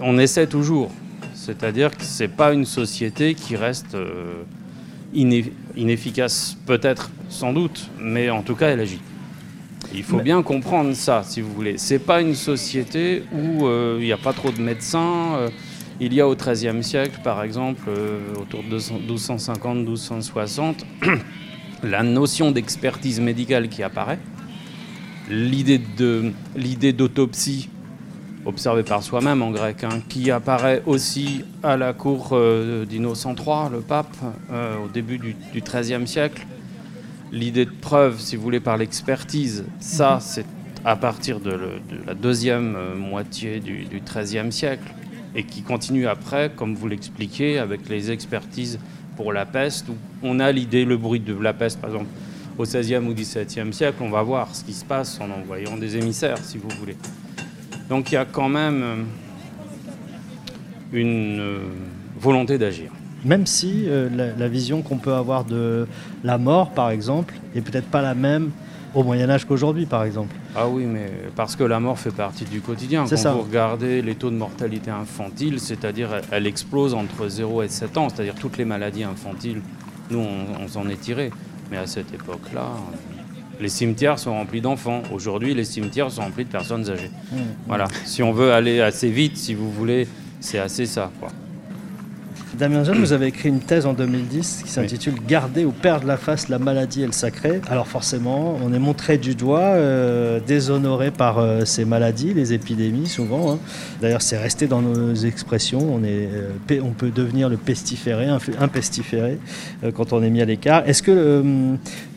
on essaie toujours. C'est-à-dire que ce n'est pas une société qui reste euh, inefficace, peut-être, sans doute, mais en tout cas, elle agit. Il faut bien comprendre ça, si vous voulez. C'est pas une société où euh, il n'y a pas trop de médecins. Euh, il y a au XIIIe siècle, par exemple, autour de 1250-1260, la notion d'expertise médicale qui apparaît l'idée d'autopsie observée par soi-même en grec, hein, qui apparaît aussi à la cour euh, d'Innocent III, le pape, euh, au début du XIIIe siècle. L'idée de preuve, si vous voulez, par l'expertise, ça, mhm. c'est à partir de, la deuxième euh, moitié du XIIIe siècle, et qui continue après, comme vous l'expliquez, avec les expertises pour la peste, où on a l'idée, le bruit de la peste, par exemple au XVIe ou XVIIe siècle, on va voir ce qui se passe en envoyant des émissaires, si vous voulez. Donc il y a quand même euh, une euh, volonté d'agir. Même si euh, la, vision qu'on peut avoir de la mort, par exemple, est peut-être pas la même au Moyen Âge qu'aujourd'hui, par exemple. Ah oui, mais parce que la mort fait partie du quotidien. Quand ça. vous regardez les taux de mortalité infantile, c'est-à-dire elle explose entre 0 et 7 ans, c'est-à-dire toutes les maladies infantiles, nous on, on s'en est tiré. Mais à cette époque-là, les cimetières sont remplis d'enfants. Aujourd'hui, les cimetières sont remplis de personnes âgées. Mmh. Voilà. Si on veut aller assez vite, si vous voulez, c'est assez ça. Quoi. Damien Jeanne, vous avez écrit une thèse en 2010 qui s'intitule Garder ou perdre la face, la maladie et le sacré. Alors forcément, on est montré du doigt, euh, déshonoré par euh, ces maladies, les épidémies souvent. Hein. D'ailleurs, c'est resté dans nos expressions. On, est, euh, on peut devenir le pestiféré, un, pestiféré, quand on est mis à l'écart. Est-ce que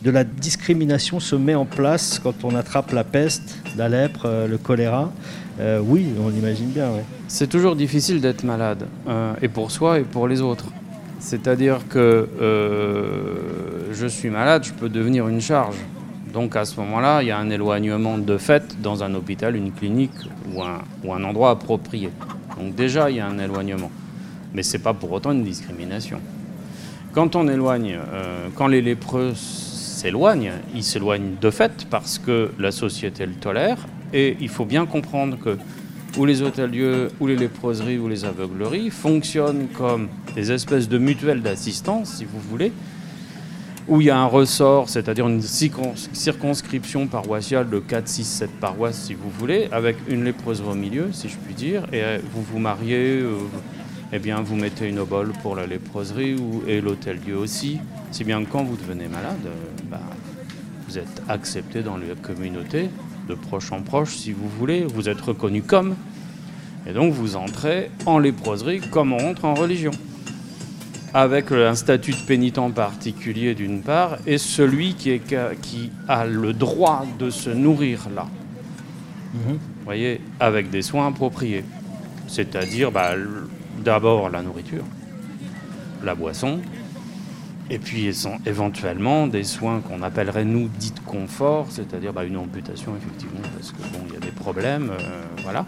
de la discrimination se met en place quand on attrape la peste, la lèpre, le choléra? Euh, oui, on l'imagine bien. C'est toujours difficile d'être malade, euh, et pour soi et pour les autres. C'est-à-dire que euh, je suis malade, je peux devenir une charge. Donc à ce moment-là, il y a un éloignement de fait dans un hôpital, une clinique ou un, endroit approprié. Donc déjà, il y a un éloignement. Mais ce n'est pas pour autant une discrimination. Quand on éloigne, quand les lépreux s'éloignent, ils s'éloignent de fait parce que la société le tolère et il faut bien comprendre que ou les hôteliers, ou les léproseries, ou les aveugleries fonctionnent comme des espèces de mutuelles d'assistance, si vous voulez, où il y a un ressort, c'est-à-dire une circonscription paroissiale de 4, 6, 7 paroisses, si vous voulez, avec une léproserie au milieu, si je puis dire, et euh, vous vous mariez, euh, eh bien, vous mettez une obole pour la léproserie ou, et l'hôtelier aussi, si bien que quand vous devenez malade, euh, bah, vous êtes accepté dans la communauté, de proche en proche, si vous voulez, vous êtes reconnu comme, et donc vous entrez en léproserie comme on rentre en religion avec un statut de pénitent particulier d'une part, et celui qui, est, qui, a le droit de se nourrir là. Mhm. Vous voyez, avec des soins appropriés. C'est-à-dire bah, d'abord la nourriture, la boisson, et puis éventuellement des soins qu'on appellerait nous dits de confort, c'est-à-dire bah, une amputation effectivement, parce que bon, il y a des problèmes, euh, voilà.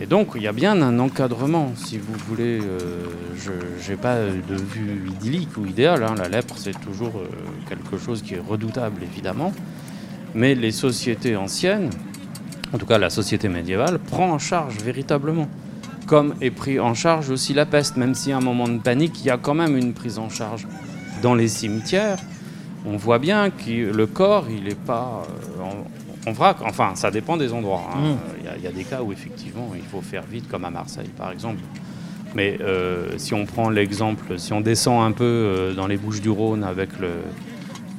Et donc, il y a bien un encadrement, si vous voulez. Euh, je n'ai pas de vue idyllique ou idéale. Hein. La lèpre, c'est toujours euh, quelque chose qui est redoutable, évidemment. Mais les sociétés anciennes, en tout cas la société médiévale, prend en charge véritablement. Comme est pris en charge aussi la peste, même si à un moment de panique, il y a quand même une prise en charge. Dans les cimetières, on voit bien que le corps, il n'est pas euh, en vrac. Enfin, ça dépend des endroits. Hein. Mm. Il y, a des cas où effectivement il faut faire vite, comme à Marseille par exemple. Mais euh, si on prend l'exemple, si on descend un peu euh, dans les Bouches du Rhône avec le,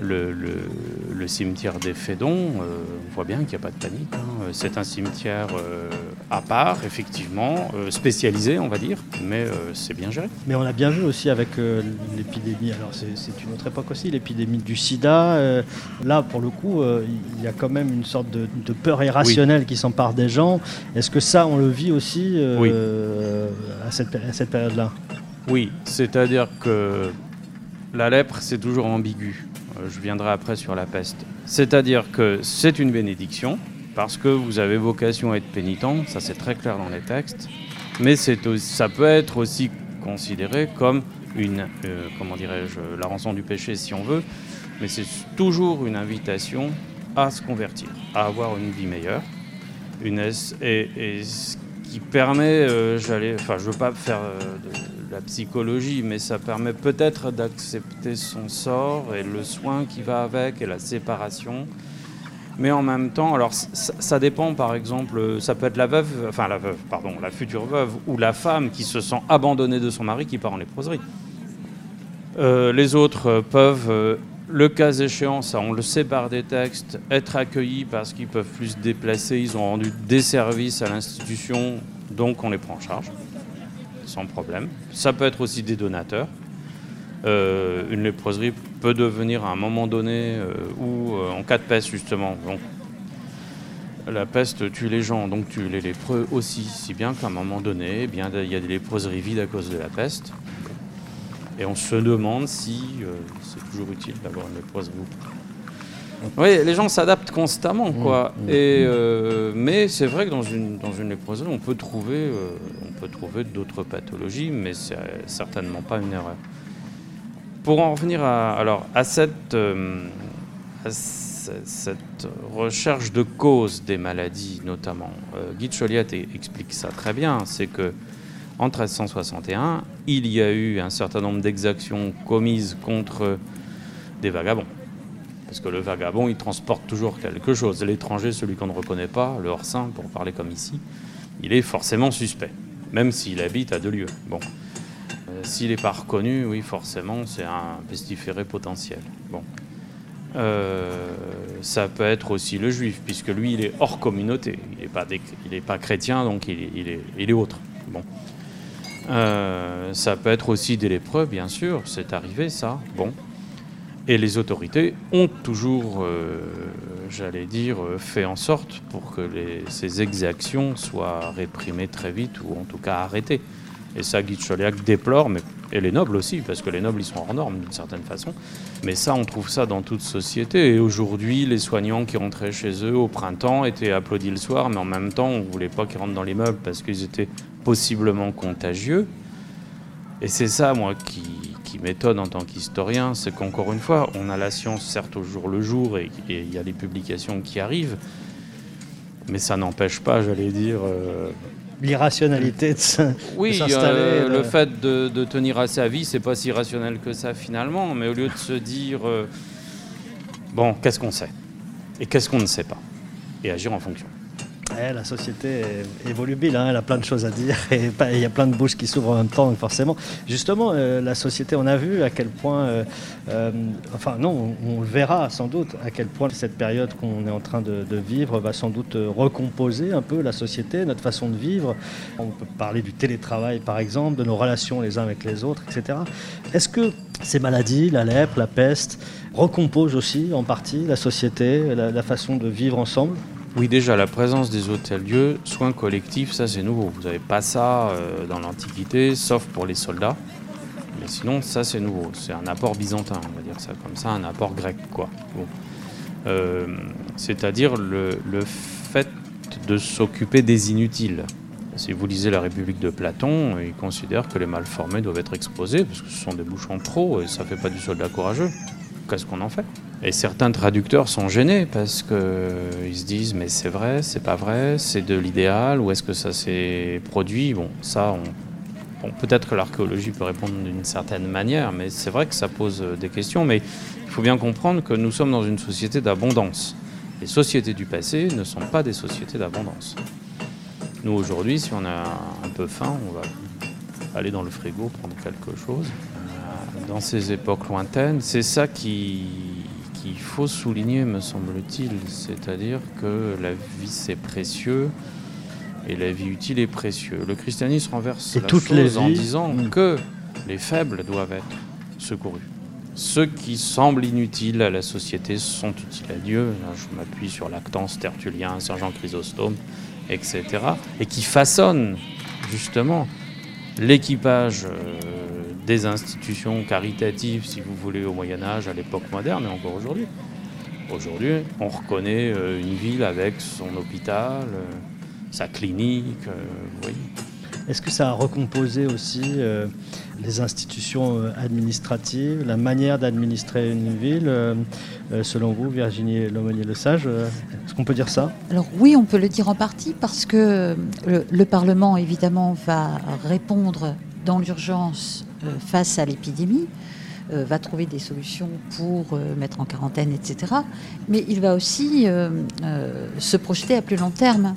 le, le, cimetière des Fédons, euh, on voit bien qu'il n'y a pas de panique. Hein. C'est un cimetière euh, à part, effectivement, euh, spécialisé, on va dire, mais c'est bien géré. Mais on a bien vu aussi avec l'épidémie, alors c'est une autre époque aussi, l'épidémie du sida. là, pour le coup, il y a quand même une sorte de, peur irrationnelle qui s'empare des gens. Est-ce que ça, on le vit aussi à cette, à cette période-là? Oui, c'est-à-dire que la lèpre, c'est toujours ambigu. Euh, je viendrai après sur la peste. C'est-à-dire que c'est une bénédiction, parce que vous avez vocation à être pénitent, ça c'est très clair dans les textes, mais ça peut être aussi considéré comme une, euh, comment dirais-je, la rançon du péché si on veut, mais c'est toujours une invitation à se convertir, à avoir une vie meilleure, une et, et ce qui permet, euh, j'allais, enfin je veux pas faire de, la psychologie, mais ça permet peut-être d'accepter son sort et le soin qui va avec et la séparation. Mais en même temps, alors ça, dépend par exemple, ça peut être la veuve, enfin la veuve, pardon, la future veuve ou la femme qui se sent abandonnée de son mari qui part en léproserie. Euh, les autres peuvent, euh, le cas échéant, ça on le sait par des textes, être accueillis parce qu'ils peuvent plus se déplacer, ils ont rendu des services à l'institution, donc on les prend en charge sans problème. Ça peut être aussi des donateurs. Euh, une léproserie peut devenir à un moment donné, euh, ou euh, en cas de peste justement, donc, la peste tue les gens, donc tue les lépreux aussi, si bien qu'à un moment donné, eh bien, il y a des léproseries vides à cause de la peste. Et on se demande si c'est toujours utile d'avoir une léproserie. Oui, les gens s'adaptent constamment, quoi. Mmh, Et. Euh, mais c'est vrai que dans une, dans une léprosée, on peut trouver, euh, peut trouver d'autres pathologies, mais c'est certainement pas une erreur. Pour en revenir à, alors, à cette, euh, cette recherche de cause des maladies, notamment, Guy de Chauliette explique ça très bien. C'est que en 1361, il y a eu un certain nombre d'exactions commises contre des vagabonds. Parce que le vagabond, il transporte toujours quelque chose. L'étranger, celui qu'on ne reconnaît pas, le hors-saint, pour parler comme ici, il est forcément suspect, même s'il habite à deux lieux. Bon. Euh, s'il n'est pas reconnu, oui, forcément, c'est un pestiféré potentiel. Bon. Euh, ça peut être aussi le juif, puisque lui, il est hors communauté. Il n'est pas, pas chrétien, donc il est, il est, autre. Bon. Euh, ça peut être aussi des lépreux, bien sûr, c'est arrivé ça. Bon. Et les autorités ont toujours, euh, j'allais dire, euh, fait en sorte pour que ces exactions soient réprimées très vite ou en tout cas arrêtées. Et ça, Guy déplore, mais, et les nobles aussi, parce que les nobles, ils sont hors normes d'une certaine façon. Mais ça, on trouve ça dans toute société. Et aujourd'hui, les soignants qui rentraient chez eux au printemps étaient applaudis le soir, mais en même temps, on ne voulait pas qu'ils rentrent dans les meubles parce qu'ils étaient possiblement contagieux. Et c'est ça, moi, qui, qui m'étonne en tant qu'historien, c'est qu'encore une fois, on a la science certes au jour le jour et il y a les publications qui arrivent, mais ça n'empêche pas, j'allais dire, euh, l'irrationalité de Oui, euh, le fait de, tenir à sa vie, c'est pas si rationnel que ça finalement, mais au lieu de se dire, euh, bon, qu'est-ce qu'on sait? Et qu'est-ce qu'on ne sait pas, et agir en fonction. La société est volubile, hein, elle a plein de choses à dire et il y a plein de bouches qui s'ouvrent en même temps, forcément. Justement, euh, la société, on a vu à quel point, euh, euh, enfin non, on, le verra sans doute, à quel point cette période qu'on est en train de, vivre va sans doute recomposer un peu la société, notre façon de vivre. On peut parler du télétravail par exemple, de nos relations les uns avec les autres, etc. Est-ce que ces maladies, la lèpre, la peste, recomposent aussi en partie la société, la façon de vivre ensemble? Oui, déjà, la présence des hôtels-lieux, soins collectifs, ça c'est nouveau. Vous n'avez pas ça euh, dans l'Antiquité, sauf pour les soldats. Mais sinon, ça c'est nouveau. C'est un apport byzantin, on va dire ça comme ça, un apport grec, quoi. Euh, c'est-à-dire le, fait de s'occuper des inutiles. Si vous lisez La République de Platon, il considère que les malformés doivent être exposés parce que ce sont des bouchons trop et ça fait pas du soldat courageux. Qu'est-ce qu'on en fait? Et certains traducteurs sont gênés parce qu'ils se disent mais c'est vrai, c'est pas vrai, c'est de l'idéal ou est-ce que ça s'est produit? Bon, ça, peut-être que l'archéologie peut répondre d'une certaine manière, mais c'est vrai que ça pose des questions. Mais il faut bien comprendre que nous sommes dans une société d'abondance. Les sociétés du passé ne sont pas des sociétés d'abondance. Nous aujourd'hui, si on a un peu faim, on va aller dans le frigo prendre quelque chose. Dans ces époques lointaines, c'est ça qui qu'il faut souligner, me semble-t-il. C'est-à-dire que la vie, c'est précieux et la vie utile est précieux. Le christianisme renverse la chose en disant mm. que les faibles doivent être secourus. Ceux qui semblent inutiles à la société sont utiles à Dieu. je m'appuie sur Lactance, Tertullien, Saint Jean Chrysostome, etc. Et qui façonnent justement l'équipage euh, des institutions caritatives, si vous voulez, au Moyen Âge, à l'époque moderne et encore aujourd'hui. Aujourd'hui, on reconnaît euh, une ville avec son hôpital, euh, sa clinique, euh, voyez. Est-ce que ça a recomposé aussi les institutions administratives, la manière d'administrer une ville Selon vous, Virginie Lomonier-Le Sage, est-ce qu'on peut dire ça? Alors oui, on peut le dire en partie parce que le Parlement, évidemment, va répondre dans l'urgence face à l'épidémie, euh, va trouver des solutions pour euh, mettre en quarantaine, etc. Mais il va aussi se projeter à plus long terme.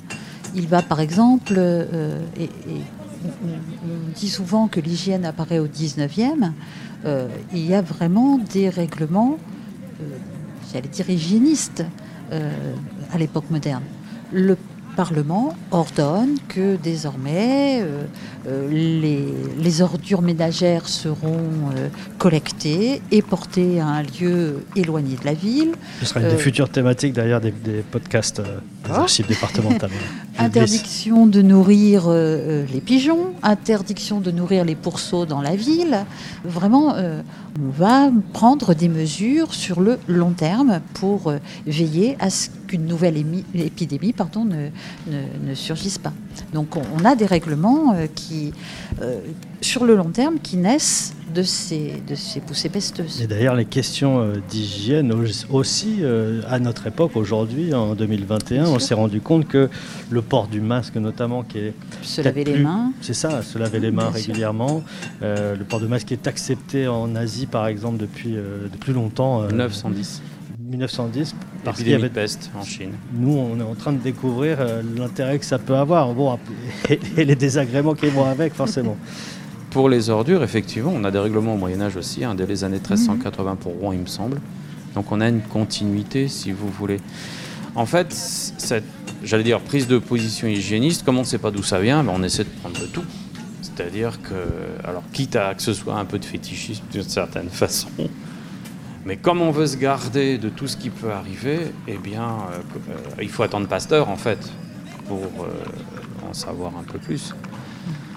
Il va, par exemple, et, on, dit souvent que l'hygiène apparaît au 19e, il y a vraiment des règlements, j'allais dire hygiénistes, à l'époque moderne. Le Parlement ordonne que désormais euh, euh, les, ordures ménagères seront euh, collectées et portées à un lieu éloigné de la ville. Ce sera une des futures thématiques d'ailleurs des, podcasts des ah. archives départementales. interdiction de nourrir les pigeons, interdiction de nourrir les pourceaux dans la ville. Vraiment, on va prendre des mesures sur le long terme pour veiller à ce qu'une nouvelle épidémie pardon, ne, ne, surgisse pas. Donc on, a des règlements euh, qui, euh, sur le long terme, qui naissent de ces, de ces poussées pesteuses. Et d'ailleurs, les questions euh, d'hygiène aussi, à notre époque, aujourd'hui, en 2021, on s'est rendu compte que le port du masque, notamment, qui est... Se laver les mains. C'est ça, se laver les mains régulièrement. le port de masque est accepté en Asie, par exemple, depuis de plus longtemps. 910. 1910 parce qu'il y avait peste en Chine. Nous, on est en train de découvrir euh, l'intérêt que ça peut avoir, bon, et, les désagréments qui vont avec, forcément. Pour les ordures, effectivement, on a des règlements au Moyen Âge aussi, hein, dès les années 1380 pour Rouen, il me semble. Donc on a une continuité, si vous voulez. En fait, cette, j'allais dire, prise de position hygiéniste, comme on ne sait pas d'où ça vient, ben on essaie de prendre de tout. C'est-à-dire que, alors quitte à que ce soit un peu de fétichisme d'une certaine façon, mais comme on veut se garder de tout ce qui peut arriver, eh bien, euh, euh, il faut attendre Pasteur, en fait, pour euh, en savoir un peu plus.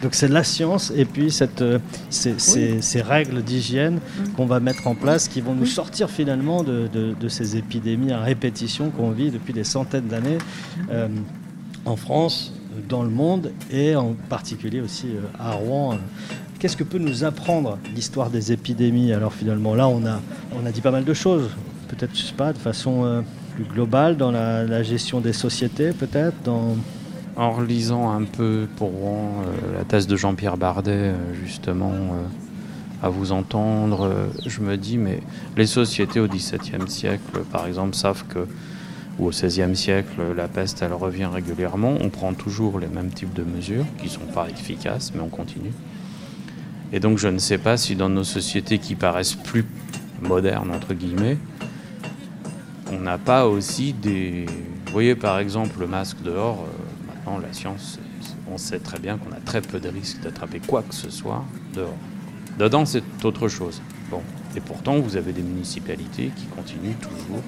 Donc c'est la science et puis cette, ces, règles d'hygiène mm. qu'on va mettre en place qui vont nous sortir finalement de, ces épidémies à répétition qu'on vit depuis des centaines d'années en France, dans le monde et en particulier aussi à Rouen Qu'est-ce que peut nous apprendre l'histoire des épidémies Alors finalement, là, on a, on a dit pas mal de choses. Peut-être, je sais pas, de façon euh, plus globale dans la, gestion des sociétés, peut-être, dans en relisant un peu pour Rouen la thèse de Jean-Pierre Bardet, justement, à vous entendre, je me dis, mais les sociétés au XVIIe siècle, par exemple, savent que ou au XVIe siècle, la peste, elle revient régulièrement. On prend toujours les mêmes types de mesures qui ne sont pas efficaces, mais on continue. Et donc je ne sais pas si dans nos sociétés qui paraissent plus modernes, entre guillemets, on n'a pas aussi des... Vous voyez par exemple le masque dehors, euh, maintenant la science, on sait très bien qu'on a très peu de risques d'attraper quoi que ce soit dehors. Dedans c'est autre chose. Bon. Et pourtant vous avez des municipalités qui continuent toujours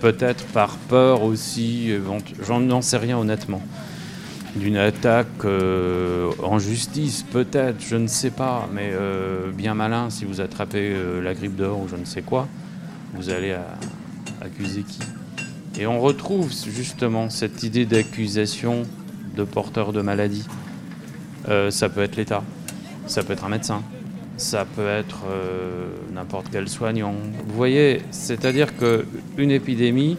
peut-être par peur aussi, j'en sais rien honnêtement, d'une attaque euh, en justice, peut-être, je ne sais pas, mais euh, bien malin, si vous attrapez euh, la grippe d'or ou je ne sais quoi, vous allez accuser qui? Et on retrouve justement cette idée d'accusation de porteur de maladie. ça peut être l'État, ça peut être un médecin, ça peut être n'importe quel soignant. Vous voyez, c'est-à-dire qu'une épidémie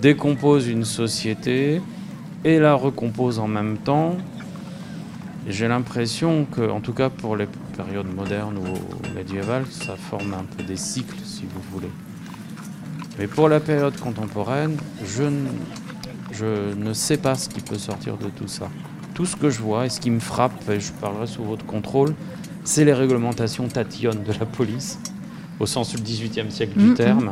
décompose une société et la recompose en même temps. J'ai l'impression que, en tout cas pour les périodes modernes ou médiévales, ça forme un peu des cycles, si vous voulez. Mais pour la période contemporaine, je je ne sais pas ce qui peut sortir de tout ça. Tout ce que je vois et ce qui me frappe, et je parlerai sous votre contrôle, c'est les réglementations tatillonnes de la police, au sens du XVIIIe siècle du mm-hmm. terme.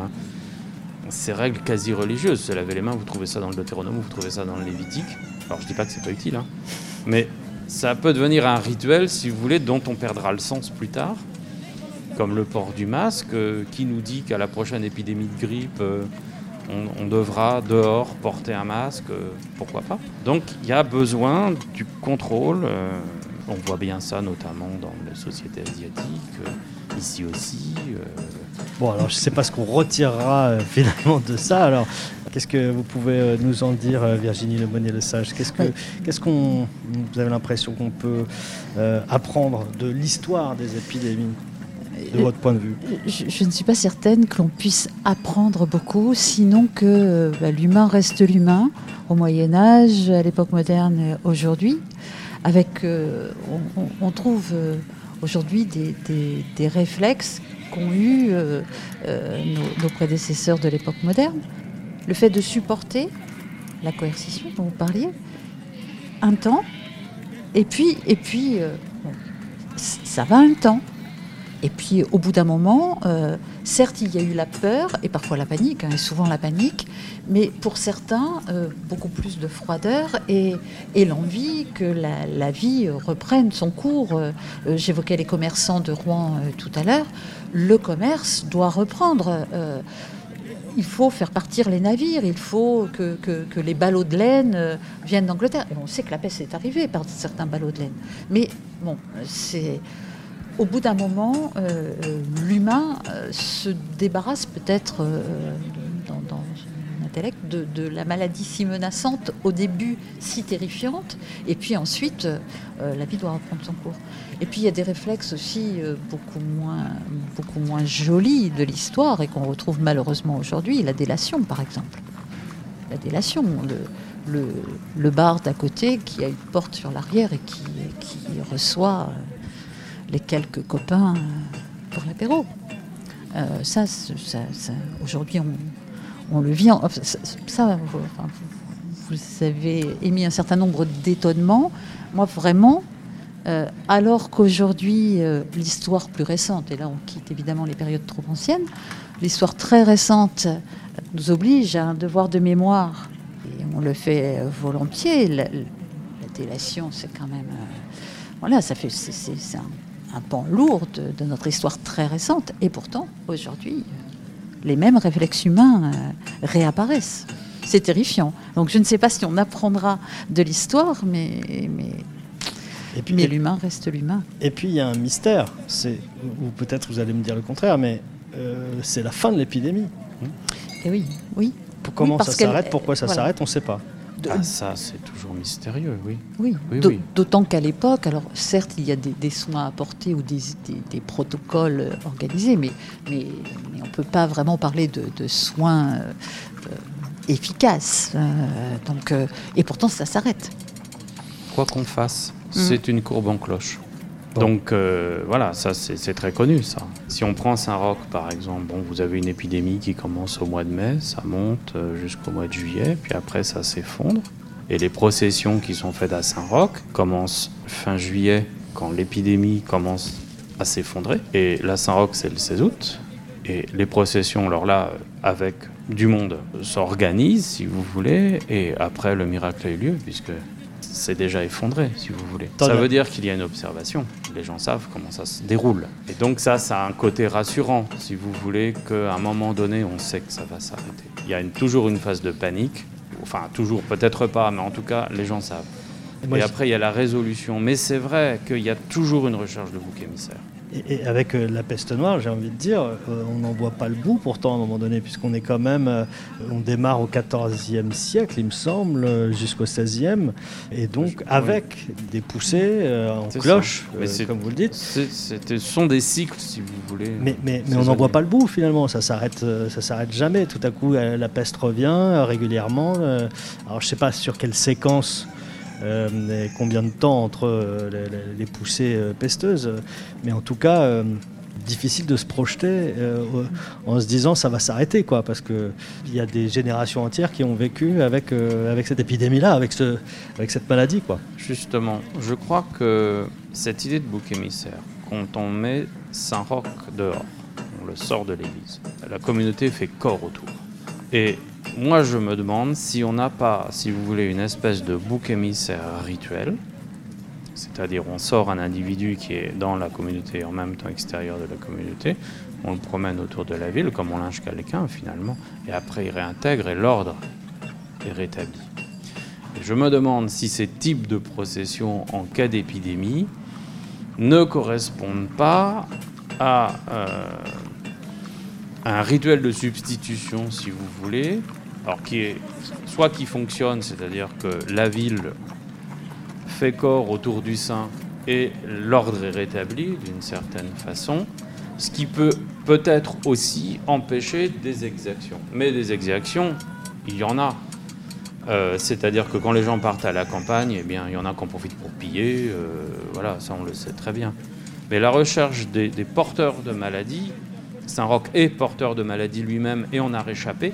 Ces règles quasi religieuses, se laver les mains, vous trouvez ça dans le Deutéronome, vous trouvez ça dans le Lévitique. Alors je dis pas que c'est pas utile, hein. mais ça peut devenir un rituel, si vous voulez, dont on perdra le sens plus tard, comme le port du masque, euh, qui nous dit qu'à la prochaine épidémie de grippe, euh, on, devra dehors porter un masque, euh, pourquoi pas. Donc il y a besoin du contrôle. On voit bien ça notamment dans les sociétés asiatiques, ici aussi. Euh. Bon, alors je ne sais pas ce qu'on retirera euh, finalement de ça. Alors, qu'est-ce que vous pouvez nous en dire, Virginie Lebonnier-Le Sage? Qu'est-ce que, qu'est-ce qu'on, vous avez l'impression qu'on peut apprendre de l'histoire des épidémies de votre point de vue? je, ne suis pas certaine que l'on puisse apprendre beaucoup, sinon que bah, l'humain reste l'humain au Moyen Âge, à l'époque moderne, aujourd'hui avec, euh, on, trouve euh, aujourd'hui des, réflexes qu'ont eu euh, nos, prédécesseurs de l'époque moderne. Le fait de supporter la coercition dont vous parliez, un temps, et puis, et puis ça va un temps. Et puis au bout d'un moment, certes il y a eu la peur et parfois la panique, hein, et souvent la panique, mais pour certains, euh, beaucoup plus de froideur et, l'envie que la, vie reprenne son cours. Euh, j'évoquais les commerçants de Rouen euh, tout à l'heure. Le commerce doit reprendre. il faut faire partir les navires, il faut que, que les ballots de laine viennent d'Angleterre. Et on sait que la peste est arrivée par certains ballots de laine. Mais bon, c'est au bout d'un moment, l'humain se débarrasse peut-être dans, de, la maladie si menaçante, au début si terrifiante, et puis ensuite euh, la vie doit reprendre son cours. Et puis il y a des réflexes aussi euh, beaucoup, moins, beaucoup moins jolis de l'histoire et qu'on retrouve malheureusement aujourd'hui, la délation par exemple. La délation, le, bar d'à côté qui a une porte sur l'arrière et qui, reçoit euh, les quelques copains pour l'apéro. ça, ça, aujourd'hui, on, on le vit. ça, vous, avez émis un certain nombre d'étonnements. Moi, vraiment, euh, alors qu'aujourd'hui, euh, l'histoire plus récente, et là on quitte évidemment les périodes trop anciennes, l'histoire très récente nous oblige à un devoir de mémoire. Et on le fait volontiers. La, délation, c'est quand même. Euh, voilà, ça fait. C'est un, un, pan lourd de, notre histoire très récente. Et pourtant, aujourd'hui, les mêmes réflexes humains euh, réapparaissent. C'est terrifiant. Donc je ne sais pas si on apprendra de l'histoire, mais, mais, mais l'humain reste l'humain. Et puis il y a un mystère, c'est, ou peut-être vous allez me dire le contraire, mais euh, c'est la fin de l'épidémie. Et oui, oui. Comment ça s'arrête Pourquoi ça s'arrête On ne sait pas. Ah, ça, c'est toujours mystérieux, oui. Oui, d'autant qu'à l'époque, alors certes, il y a des, soins apportés ou des, protocoles organisés, mais, mais, on ne peut pas vraiment parler de, soins euh, efficaces. Euh, donc, euh, et pourtant, ça s'arrête. quoi qu'on fasse, c'est une courbe en cloche. Donc euh, voilà, ça c'est très connu ça. Si on prend Saint-Roch par exemple, bon, vous avez une épidémie qui commence au mois de mai, ça monte euh, jusqu'au mois de juillet, puis après ça s'effondre. Et les processions qui sont faites à Saint-Roch commencent fin juillet quand l'épidémie commence à s'effondrer. Et la Saint-Roch c'est le 16 août. Et les processions, alors là, avec du monde, s'organisent si vous voulez. Et après le miracle a eu lieu puisque c'est déjà effondré, si vous voulez. Ça veut dire qu'il y a une observation. Les gens savent comment ça se déroule. Et donc ça, ça a un côté rassurant, si vous voulez, qu'à un moment donné, on sait que ça va s'arrêter. Il y a toujours une phase de panique. Enfin, toujours, peut-être pas, mais en tout cas, les gens savent. Et, après, il y a la résolution. Mais c'est vrai qu'il y a toujours une recherche de bouc émissaire. Et, avec euh, la peste noire, j'ai envie de dire, euh, on n'en voit pas le bout pourtant à un moment donné, puisqu'on est quand même, euh, on démarre au XIVe siècle, il me semble, jusqu'au XVIe, et donc avec des poussées en cloche, comme vous le dites. Ce sont des cycles, si vous voulez. Mais, mais, mais on n'en voit pas le bout finalement, ça s'arrête, ça s'arrête jamais. Tout à coup, la peste revient régulièrement. Alors je ne sais pas sur quelle séquence euh, combien de temps entre euh, les, poussées euh, pesteuses? Mais en tout cas, difficile de se projeter en se disant ça va s'arrêter quoi parce que il y a des générations entières qui ont vécu avec avec cette épidémie là avec ce avec cette maladie quoi justement je crois que cette idée de bouc émissaire quand on met Saint-Roch dehors on le sort de l'église la communauté fait corps autour et moi, je me demande si on n'a pas, si vous voulez, une espèce de bouc émissaire rituel, c'est-à-dire on sort un individu qui est dans la communauté et en même temps extérieur de la communauté, on le promène autour de la ville comme on linge quelqu'un finalement, et après il réintègre et l'ordre est rétabli. je me demande si ces types de processions en cas d'épidémie ne correspondent pas à euh, un rituel de substitution, si vous voulez, alors qui est soit qui fonctionne, c'est-à-dire que la ville fait corps autour du saint et l'ordre est rétabli d'une certaine façon, ce qui peut peut-être aussi empêcher des exactions. Mais des exactions, il y en a. Euh, c'est-à-dire que quand les gens partent à la campagne, eh bien, il y en a qui en profitent pour piller. Euh, voilà, ça on le sait très bien. Mais la recherche des, des porteurs de maladies, Saint-Roch est porteur de maladies lui-même et on a réchappé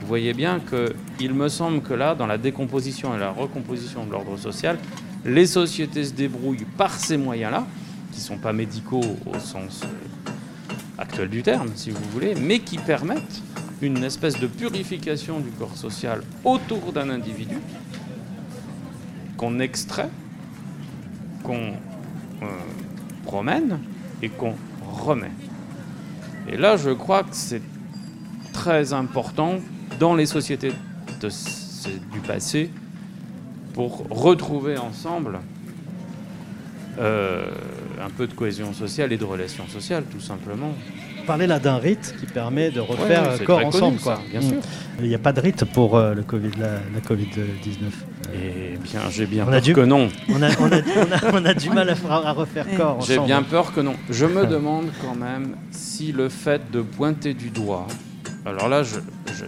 vous voyez bien qu'il me semble que là, dans la décomposition et la recomposition de l'ordre social, les sociétés se débrouillent par ces moyens-là, qui ne sont pas médicaux au sens euh, actuel du terme, si vous voulez, mais qui permettent une espèce de purification du corps social autour d'un individu qu'on extrait, qu'on euh, promène et qu'on remet. Et là, je crois que c'est très important dans les sociétés du passé pour retrouver ensemble euh, un peu de cohésion sociale et de relations sociales, tout simplement. Parler là d'un rite qui permet de refaire corps ensemble. quoi. bien sûr. Il n'y a pas de rite pour euh, le COVID, la, Covid-19. Eh bien, j'ai bien peur que non. On a, on, a, du mal à, refaire corps J'ai bien peur que non. Je me demande quand même si le fait de pointer du doigt alors là, je,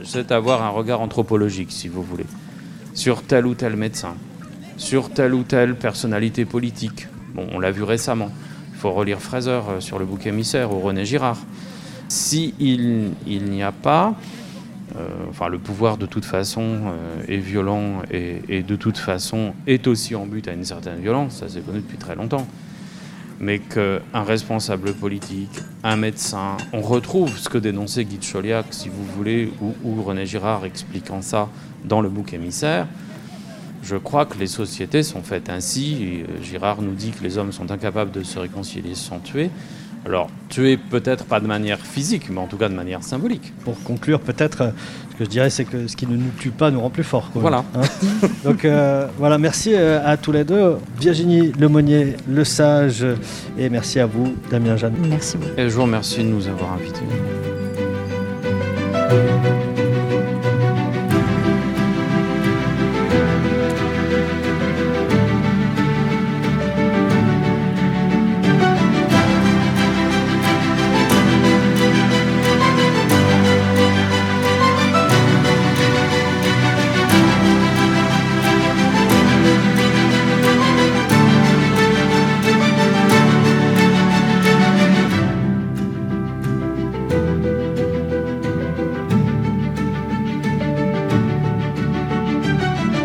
c'est avoir un regard anthropologique, si vous voulez, sur tel ou tel médecin, sur telle ou telle personnalité politique. Bon, on l'a vu récemment. Il faut relire Fraser euh, sur le bouc émissaire ou René Girard. Si il, n'y a pas, euh, enfin, le pouvoir de toute façon euh, est violent et, et, de toute façon est aussi en but à une certaine violence, ça c'est connu depuis très longtemps mais qu'un responsable politique, un médecin, on retrouve ce que dénonçait Guy de Chauliac, si vous voulez, ou, René Girard expliquant ça dans le bouc émissaire. Je crois que les sociétés sont faites ainsi. Euh, Girard nous dit que les hommes sont incapables de se réconcilier sans tuer. Alors, tuer peut-être pas de manière physique, mais en tout cas de manière symbolique. Pour conclure, peut-être, euh, ce que je dirais, c'est que ce qui ne nous tue pas nous rend plus forts. Voilà. Hein Donc euh, voilà, merci euh, à tous les deux. Virginie Lemonnier, Le Sage, et merci à vous, Damien Jeanne. Merci beaucoup. Et je vous remercie de nous avoir invités.